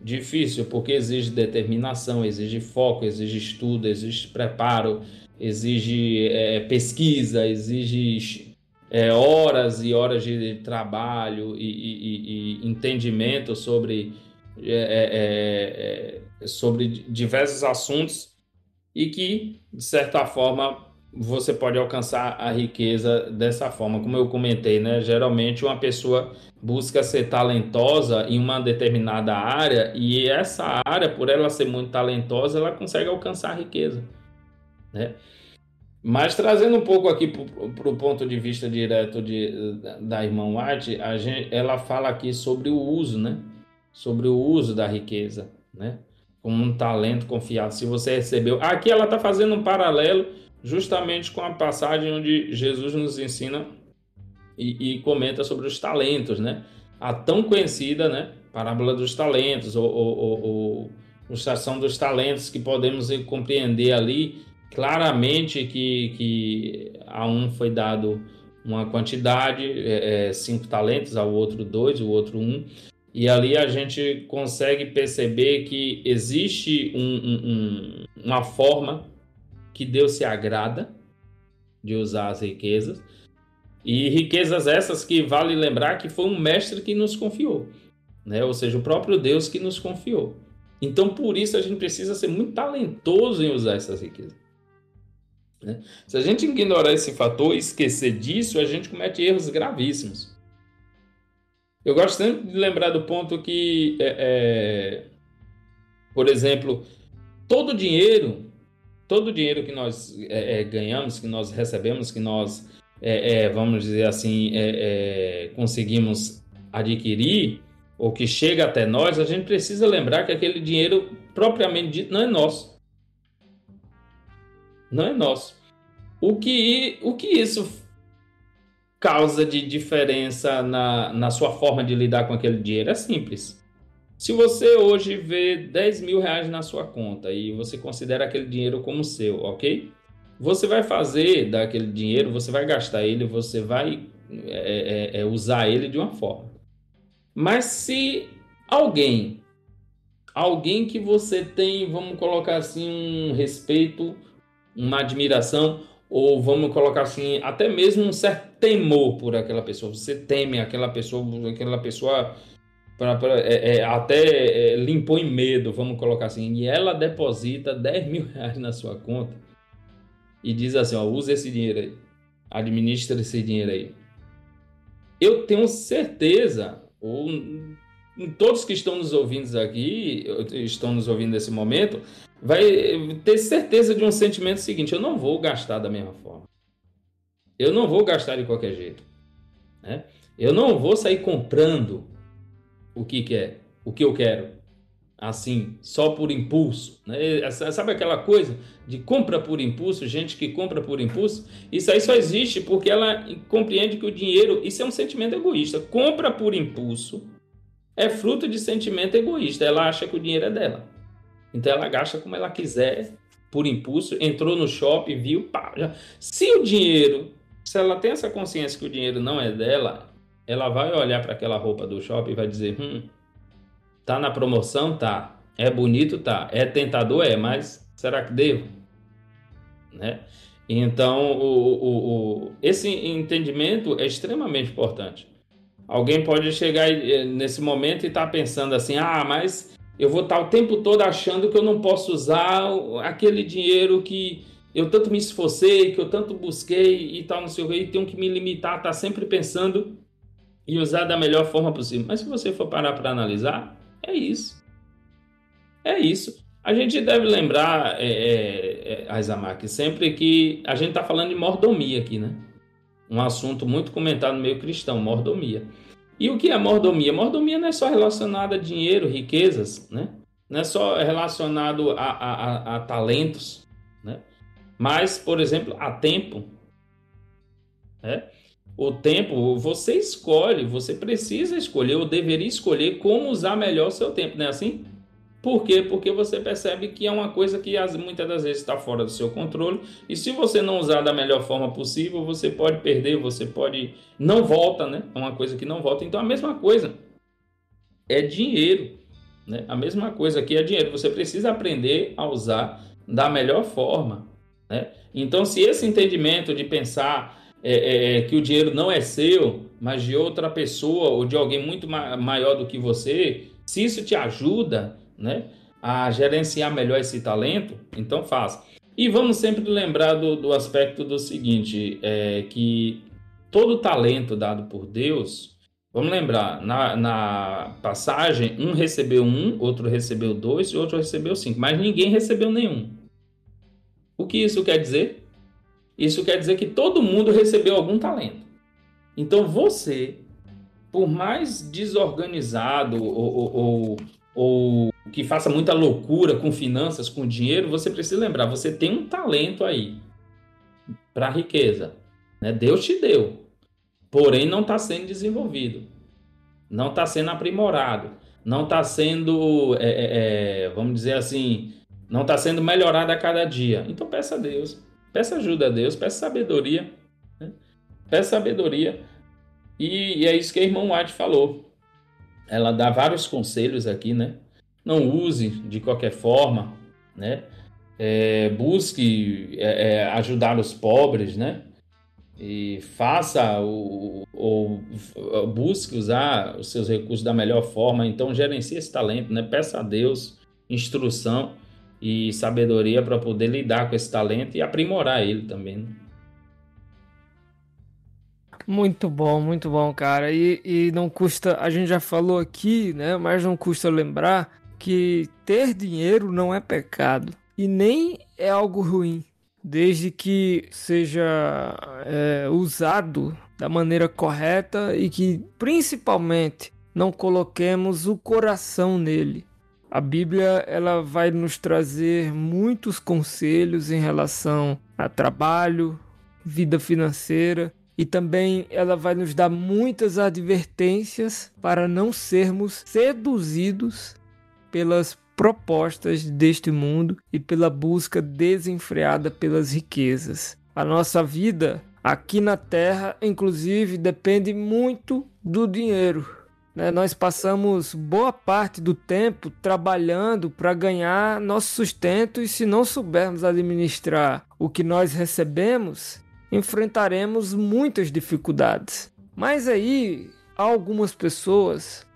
difícil, porque exige determinação, exige foco, exige estudo, exige preparo, exige é, pesquisa, exige é, horas e horas de trabalho e, e, e entendimento sobre, é, é, é, sobre diversos assuntos e que, de certa forma, você pode alcançar a riqueza dessa forma. Como eu comentei, né? Geralmente uma pessoa busca ser talentosa em uma determinada área e essa área, por ela ser muito talentosa, ela consegue alcançar a riqueza, né? Mas trazendo um pouco aqui para o ponto de vista direto de, da irmã White, a gente, ela fala aqui sobre o uso, né? Sobre o uso da riqueza, né? Como um talento confiado. Se você recebeu. Aqui ela está fazendo um paralelo justamente com a passagem onde Jesus nos ensina e, e, comenta sobre os talentos, né? A tão conhecida, né? Parábola dos talentos, ou, ou, ou, ilustração dos talentos, que podemos compreender ali claramente que, que a um foi dado uma quantidade, é, é, cinco talentos, ao outro dois, o outro um, e ali a gente consegue perceber que existe um, um, uma forma que Deus se agrada de usar as riquezas. E riquezas essas que vale lembrar que foi um mestre que nos confiou, né? Ou seja, o próprio Deus que nos confiou. Então, por isso a gente precisa ser muito talentoso em usar essas riquezas. Né? Se a gente ignorar esse fator esquecer disso, a gente comete erros gravíssimos. Eu gosto sempre de lembrar do ponto que, é, é, por exemplo, todo dinheiro todo o dinheiro que nós é, é, ganhamos, que nós recebemos, que nós, é, é vamos dizer assim, é, é, conseguimos adquirir, ou que chega até nós, a gente precisa lembrar que aquele dinheiro propriamente dito não é nosso. Não é nosso. O que, o que isso causa de diferença na, na sua forma de lidar com aquele dinheiro? É simples. Se você hoje vê 10 mil reais na sua conta e você considera aquele dinheiro como seu, ok? Você vai fazer daquele dinheiro, você vai gastar ele, você vai é, é, é usar ele de uma forma. Mas se alguém, alguém que você tem, vamos colocar assim, um respeito, uma admiração, ou vamos colocar assim, até mesmo um certo temor por aquela pessoa. Você teme aquela pessoa, aquela pessoa pra, pra, é, é, até é, limpou em medo, vamos colocar assim, e ela deposita 10 mil reais na sua conta e diz assim: ó, usa esse dinheiro aí, administra esse dinheiro aí. Eu tenho certeza, ou todos que estão nos ouvindo aqui, estão nos ouvindo nesse momento, vai ter certeza de um sentimento seguinte: eu não vou gastar da mesma forma. Eu não vou gastar de qualquer jeito. Né? Eu não vou sair comprando o que quer, o que eu quero, assim, só por impulso. Né? Sabe aquela coisa de compra por impulso, gente que compra por impulso? Isso aí só existe porque ela compreende que o dinheiro, isso é um sentimento egoísta. Compra por impulso é fruto de sentimento egoísta. Ela acha que o dinheiro é dela. Então ela gasta como ela quiser, por impulso, entrou no shopping, viu, pá. Já. Se o dinheiro, se ela tem essa consciência que o dinheiro não é dela, ela vai olhar para aquela roupa do shopping e vai dizer: hum, tá na promoção? Tá. É bonito? Tá. É tentador? É, mas será que devo? Né? Então, o, o, o, esse entendimento é extremamente importante. Alguém pode chegar eh, nesse momento e estar tá pensando assim: ah, mas eu vou estar o tempo todo achando que eu não posso usar aquele dinheiro que eu tanto me esforcei, que eu tanto busquei e tal, não sei o que, e tenho que me limitar, tá sempre pensando em usar da melhor forma possível. Mas se você for parar para analisar, é isso. É isso. A gente deve lembrar, é, é, é, sempre que a gente está falando de mordomia aqui, né? Um assunto muito comentado no meio cristão, mordomia. E o que é mordomia? Mordomia não é só relacionada a dinheiro, riquezas, né? Não é só relacionado a, a, a talentos, né? Mas, por exemplo, a tempo. Né? O tempo, você escolhe, você precisa escolher, ou deveria escolher como usar melhor o seu tempo, não é assim? Por quê? Porque você percebe que é uma coisa que muitas das vezes está fora do seu controle. E se você não usar da melhor forma possível, você pode perder, você pode. Não volta, né? É uma coisa que não volta. Então a mesma coisa é dinheiro. Né? A mesma coisa aqui é dinheiro. Você precisa aprender a usar da melhor forma. Né? Então, se esse entendimento de pensar é, é, é que o dinheiro não é seu, mas de outra pessoa ou de alguém muito ma maior do que você, se isso te ajuda né, a gerenciar melhor esse talento, então faz. E vamos sempre lembrar do, do aspecto do seguinte, é, que todo talento dado por Deus, vamos lembrar, na, na passagem, um recebeu um, outro recebeu dois e outro recebeu cinco, mas ninguém recebeu nenhum. O que isso quer dizer? Isso quer dizer que todo mundo recebeu algum talento. Então você, por mais desorganizado ou, ou, ou, ou que faça muita loucura com finanças, com dinheiro, você precisa lembrar, você tem um talento aí para a riqueza. Né? Deus te deu, porém não está sendo desenvolvido, não está sendo aprimorado, não está sendo, é, é, é, vamos dizer assim, não está sendo melhorado a cada dia. Então peça a Deus, peça ajuda a Deus, peça sabedoria, né? peça sabedoria. E, e é isso que a irmã White falou. Ela dá vários conselhos aqui, né? não use de qualquer forma, né? É, busque é, é, ajudar os pobres, né? E faça o, ou busque usar os seus recursos da melhor forma. Então gerencie esse talento, né? Peça a Deus instrução e sabedoria para poder lidar com esse talento e aprimorar ele também. Né? Muito bom, muito bom, cara. E, e não custa, a gente já falou aqui, né? Mas não custa lembrar que ter dinheiro não é pecado e nem é algo ruim, desde que seja é, usado da maneira correta e que principalmente não coloquemos o coração nele. A Bíblia ela vai nos trazer muitos conselhos em relação a trabalho, vida financeira e também ela vai nos dar muitas advertências para não sermos seduzidos pelas propostas deste mundo e pela busca desenfreada pelas riquezas. A nossa vida aqui na Terra, inclusive, depende muito do dinheiro. Né? Nós passamos boa parte do tempo trabalhando para ganhar nosso sustento, e se não soubermos administrar o que nós recebemos, enfrentaremos muitas dificuldades. Mas aí, há algumas pessoas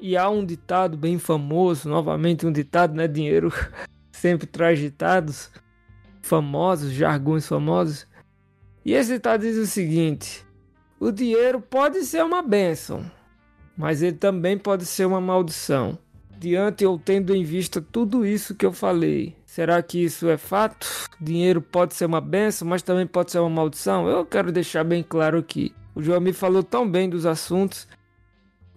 e há um ditado bem famoso, novamente um ditado, né? Dinheiro [laughs] sempre traz ditados famosos, jargões famosos. E esse ditado diz o seguinte: o dinheiro pode ser uma bênção, mas ele também pode ser uma maldição. Diante ou tendo em vista tudo isso que eu falei, será que isso é fato? Dinheiro pode ser uma benção, mas também pode ser uma maldição? Eu quero deixar bem claro aqui. O João me falou tão bem dos assuntos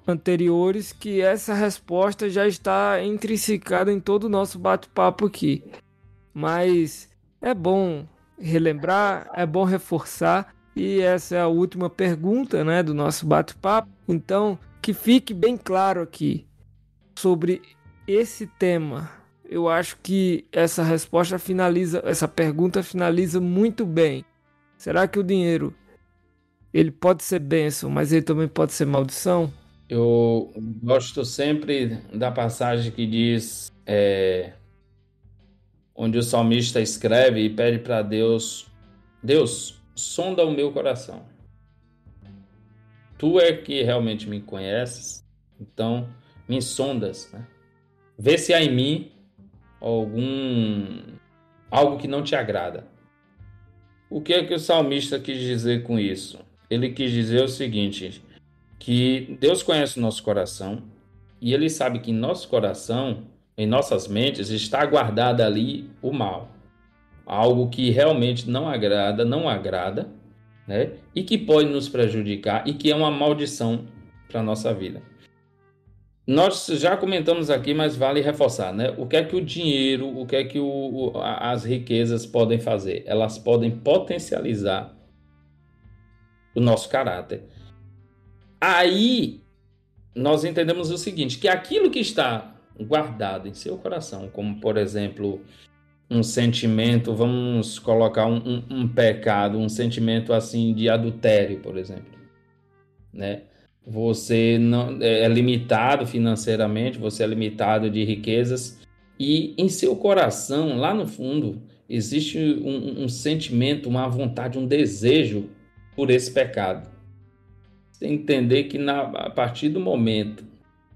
anteriores que essa resposta já está intrinsecada em todo o nosso bate-papo aqui. Mas é bom relembrar, é bom reforçar e essa é a última pergunta, né, do nosso bate-papo. Então, que fique bem claro aqui sobre esse tema. Eu acho que essa resposta finaliza, essa pergunta finaliza muito bem. Será que o dinheiro ele pode ser bênção, mas ele também pode ser maldição? Eu gosto sempre da passagem que diz, é, onde o salmista escreve e pede para Deus: Deus, sonda o meu coração. Tu é que realmente me conheces, então me sondas, né? Vê se há em mim algum algo que não te agrada. O que é que o salmista quis dizer com isso? Ele quis dizer o seguinte: que Deus conhece o nosso coração e ele sabe que em nosso coração, em nossas mentes, está guardado ali o mal. Algo que realmente não agrada, não agrada, né? E que pode nos prejudicar e que é uma maldição para nossa vida. Nós já comentamos aqui, mas vale reforçar, né? O que é que o dinheiro, o que é que o, as riquezas podem fazer? Elas podem potencializar o nosso caráter Aí nós entendemos o seguinte: que aquilo que está guardado em seu coração, como por exemplo um sentimento, vamos colocar um, um, um pecado, um sentimento assim de adultério, por exemplo, né? Você não é, é limitado financeiramente, você é limitado de riquezas e em seu coração, lá no fundo, existe um, um sentimento, uma vontade, um desejo por esse pecado entender que na, a partir do momento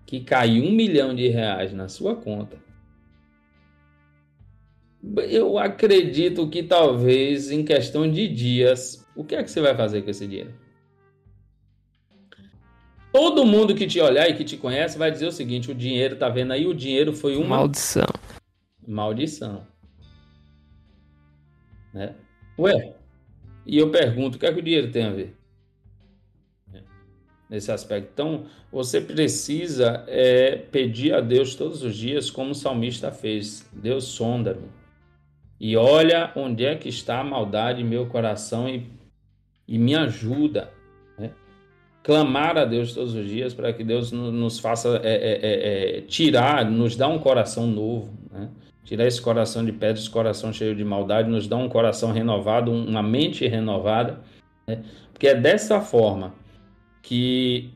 que cair um milhão de reais na sua conta, eu acredito que talvez em questão de dias, o que é que você vai fazer com esse dinheiro? Todo mundo que te olhar e que te conhece vai dizer o seguinte: o dinheiro, tá vendo aí? O dinheiro foi uma maldição. Maldição. Né? Ué, e eu pergunto: o que é que o dinheiro tem a ver? nesse aspecto. Então, você precisa é, pedir a Deus todos os dias, como o salmista fez: Deus sonda-me e olha onde é que está a maldade em meu coração e, e me ajuda. Né? Clamar a Deus todos os dias para que Deus nos faça é, é, é, é, tirar, nos dá um coração novo. Né? Tirar esse coração de pedra, esse coração cheio de maldade, nos dá um coração renovado, uma mente renovada. Né? Porque é dessa forma que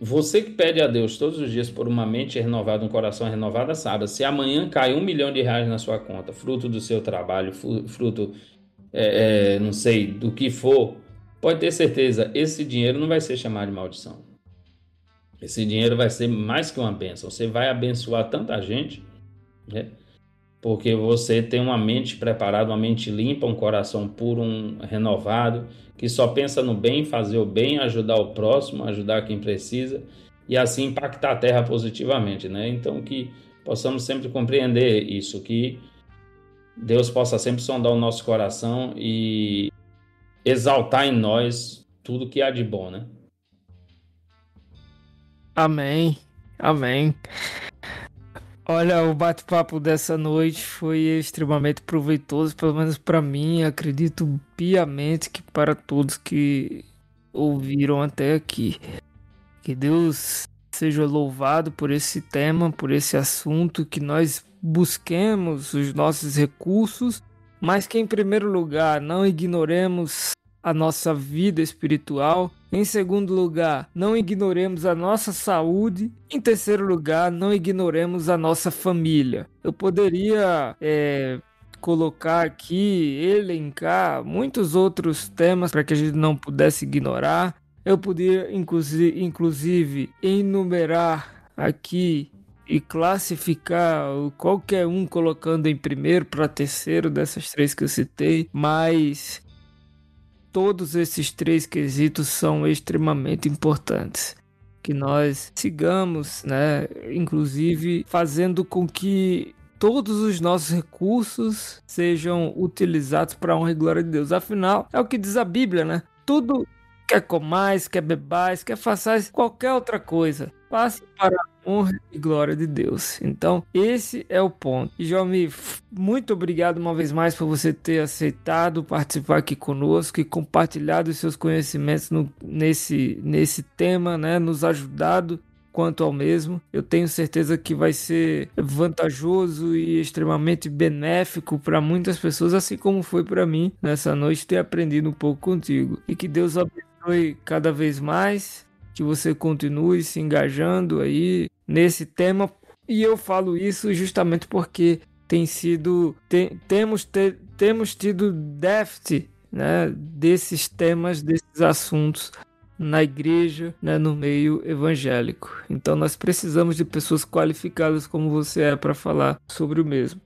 você que pede a Deus todos os dias por uma mente renovada, um coração renovado, sabe, se amanhã cai um milhão de reais na sua conta, fruto do seu trabalho, fruto, é, é, não sei, do que for, pode ter certeza, esse dinheiro não vai ser chamado de maldição. Esse dinheiro vai ser mais que uma bênção. Você vai abençoar tanta gente, né? Porque você tem uma mente preparada, uma mente limpa, um coração puro, um renovado, que só pensa no bem, fazer o bem, ajudar o próximo, ajudar quem precisa e assim impactar a terra positivamente, né? Então que possamos sempre compreender isso, que Deus possa sempre sondar o nosso coração e exaltar em nós tudo que há de bom, né? Amém. Amém. Olha, o bate-papo dessa noite foi extremamente proveitoso, pelo menos para mim, acredito piamente que para todos que ouviram até aqui. Que Deus seja louvado por esse tema, por esse assunto, que nós busquemos os nossos recursos, mas que em primeiro lugar não ignoremos a nossa vida espiritual. Em segundo lugar, não ignoremos a nossa saúde. Em terceiro lugar, não ignoremos a nossa família. Eu poderia é, colocar aqui, elencar muitos outros temas para que a gente não pudesse ignorar. Eu poderia, inclusive, enumerar aqui e classificar qualquer um colocando em primeiro para terceiro dessas três que eu citei, mas todos esses três quesitos são extremamente importantes. Que nós sigamos, né? Inclusive fazendo com que todos os nossos recursos sejam utilizados para a honra e glória de Deus. Afinal, é o que diz a Bíblia, né? Tudo quer comais, quer bebais, quer façais qualquer outra coisa. Passe para a honra e glória de Deus. Então, esse é o ponto. E, Jomi, muito obrigado uma vez mais por você ter aceitado participar aqui conosco e compartilhado os seus conhecimentos no, nesse, nesse tema, né? Nos ajudado quanto ao mesmo. Eu tenho certeza que vai ser vantajoso e extremamente benéfico para muitas pessoas, assim como foi para mim nessa noite ter aprendido um pouco contigo. E que Deus abençoe cada vez mais que você continue se engajando aí nesse tema. E eu falo isso justamente porque tem sido tem, temos te, temos tido déficit né, desses temas, desses assuntos na igreja, né, no meio evangélico. Então nós precisamos de pessoas qualificadas como você é para falar sobre o mesmo.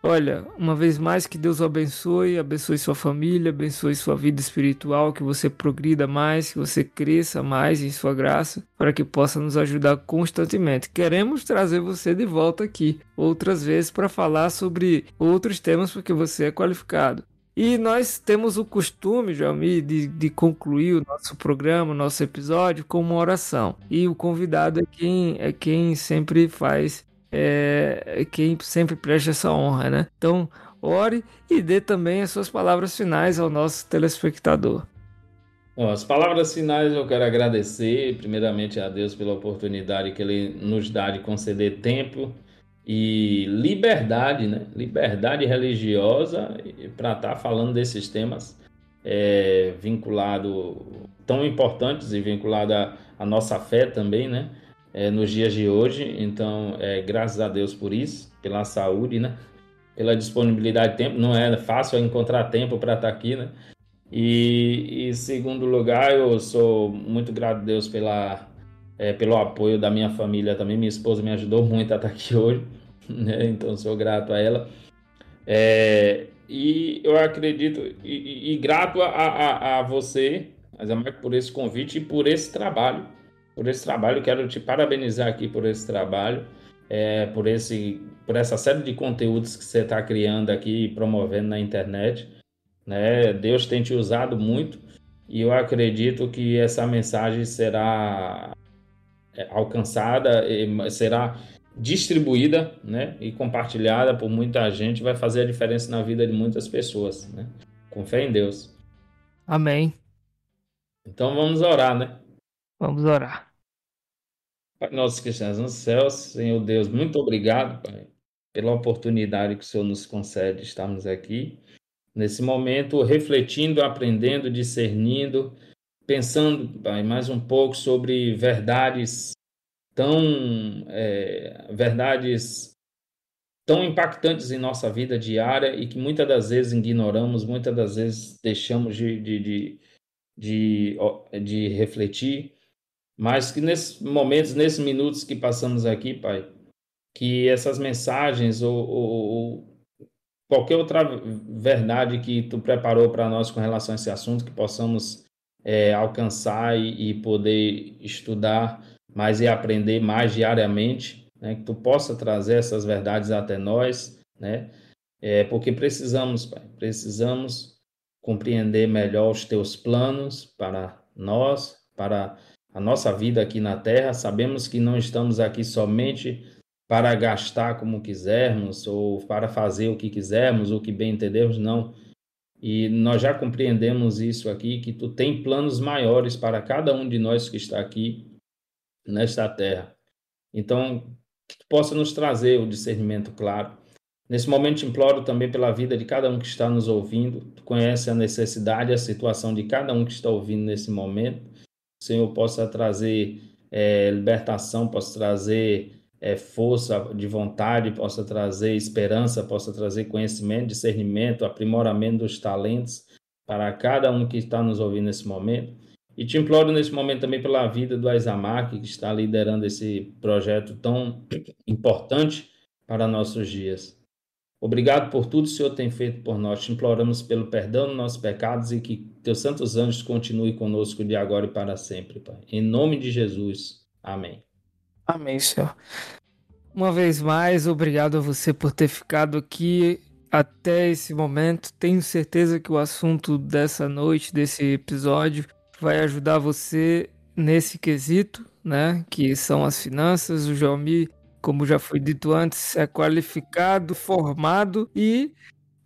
Olha, uma vez mais que Deus o abençoe, abençoe sua família, abençoe sua vida espiritual, que você progrida mais, que você cresça mais em sua graça, para que possa nos ajudar constantemente. Queremos trazer você de volta aqui outras vezes para falar sobre outros temas, porque você é qualificado. E nós temos o costume, Joami, de, de concluir o nosso programa, o nosso episódio, com uma oração. E o convidado é quem, é quem sempre faz é quem sempre presta essa honra, né? Então, ore e dê também as suas palavras finais ao nosso telespectador. Bom, as palavras finais eu quero agradecer, primeiramente a Deus pela oportunidade que Ele nos dá de conceder tempo e liberdade, né? Liberdade religiosa para estar tá falando desses temas é, vinculado tão importantes e vinculado à nossa fé também, né? É, nos dias de hoje. Então, é, graças a Deus por isso, pela saúde, né? Pela disponibilidade de tempo. Não é fácil encontrar tempo para estar tá aqui, né? E, em segundo lugar, eu sou muito grato a Deus pela, é, pelo apoio da minha família também. Minha esposa me ajudou muito a estar tá aqui hoje, [laughs] né? Então, sou grato a ela. É, e eu acredito, e, e, e grato a, a, a você, Azamar, por esse convite e por esse trabalho por esse trabalho. Quero te parabenizar aqui por esse trabalho, é, por, esse, por essa série de conteúdos que você está criando aqui e promovendo na internet. Né? Deus tem te usado muito e eu acredito que essa mensagem será é, alcançada, será distribuída né? e compartilhada por muita gente, vai fazer a diferença na vida de muitas pessoas. Né? Com fé em Deus. Amém. Então vamos orar, né? Vamos orar. Pai nosso que estás nos céus, Senhor Deus, muito obrigado, Pai, pela oportunidade que o Senhor nos concede de estarmos aqui, nesse momento, refletindo, aprendendo, discernindo, pensando, Pai, mais um pouco sobre verdades tão é, verdades tão impactantes em nossa vida diária e que muitas das vezes ignoramos, muitas das vezes deixamos de, de, de, de, de refletir mas que nesses momentos, nesses minutos que passamos aqui, Pai, que essas mensagens ou, ou, ou qualquer outra verdade que tu preparou para nós com relação a esse assunto, que possamos é, alcançar e, e, poder estudar mais e aprender mais diariamente, né? que tu possa trazer essas verdades até nós, né? É, porque precisamos, Pai, precisamos compreender melhor os teus planos para nós, para a nossa vida aqui na Terra. Sabemos que não estamos aqui somente para gastar como quisermos ou para fazer o que quisermos, o que bem entendermos, não. E nós já compreendemos isso aqui, que tu tem planos maiores para cada um de nós que está aqui nesta terra. Então, que tu possa nos trazer o discernimento claro. Nesse momento, imploro também pela vida de cada um que está nos ouvindo. Tu conhece a necessidade, a situação de cada um que está ouvindo nesse momento. Senhor possa trazer é, libertação, possa trazer é, força de vontade, possa trazer esperança, possa trazer conhecimento, discernimento, aprimoramento dos talentos para cada um que está nos ouvindo nesse momento. E te imploro nesse momento também pela vida do Aizamak, que está liderando esse projeto tão importante para nossos dias. Obrigado por tudo que o Senhor tem feito por nós. Te imploramos pelo perdão dos nossos pecados e que teus santos anjos continuem conosco de agora e para sempre, Pai. Em nome de Jesus. Amém. Amém, Senhor. Uma vez mais, obrigado a você por ter ficado aqui até esse momento. Tenho certeza que o assunto dessa noite, desse episódio, vai ajudar você nesse quesito, né? Que são as finanças. O Jomi, como já foi dito antes, é qualificado, formado e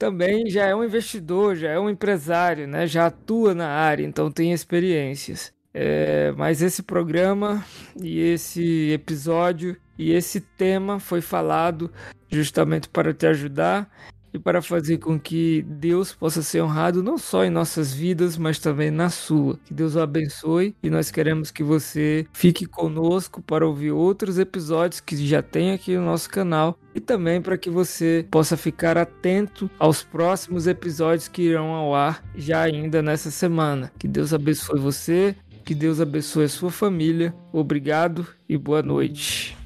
também já é um investidor, já é um empresário, né? Já atua na área, então tem experiências. É, mas esse programa e esse episódio e esse tema foi falado justamente para te ajudar e para fazer com que Deus possa ser honrado não só em nossas vidas, mas também na sua. Que Deus o abençoe e nós queremos que você fique conosco para ouvir outros episódios que já tem aqui no nosso canal e também para que você possa ficar atento aos próximos episódios que irão ao ar já ainda nessa semana. Que Deus abençoe você, que Deus abençoe a sua família. Obrigado e boa noite.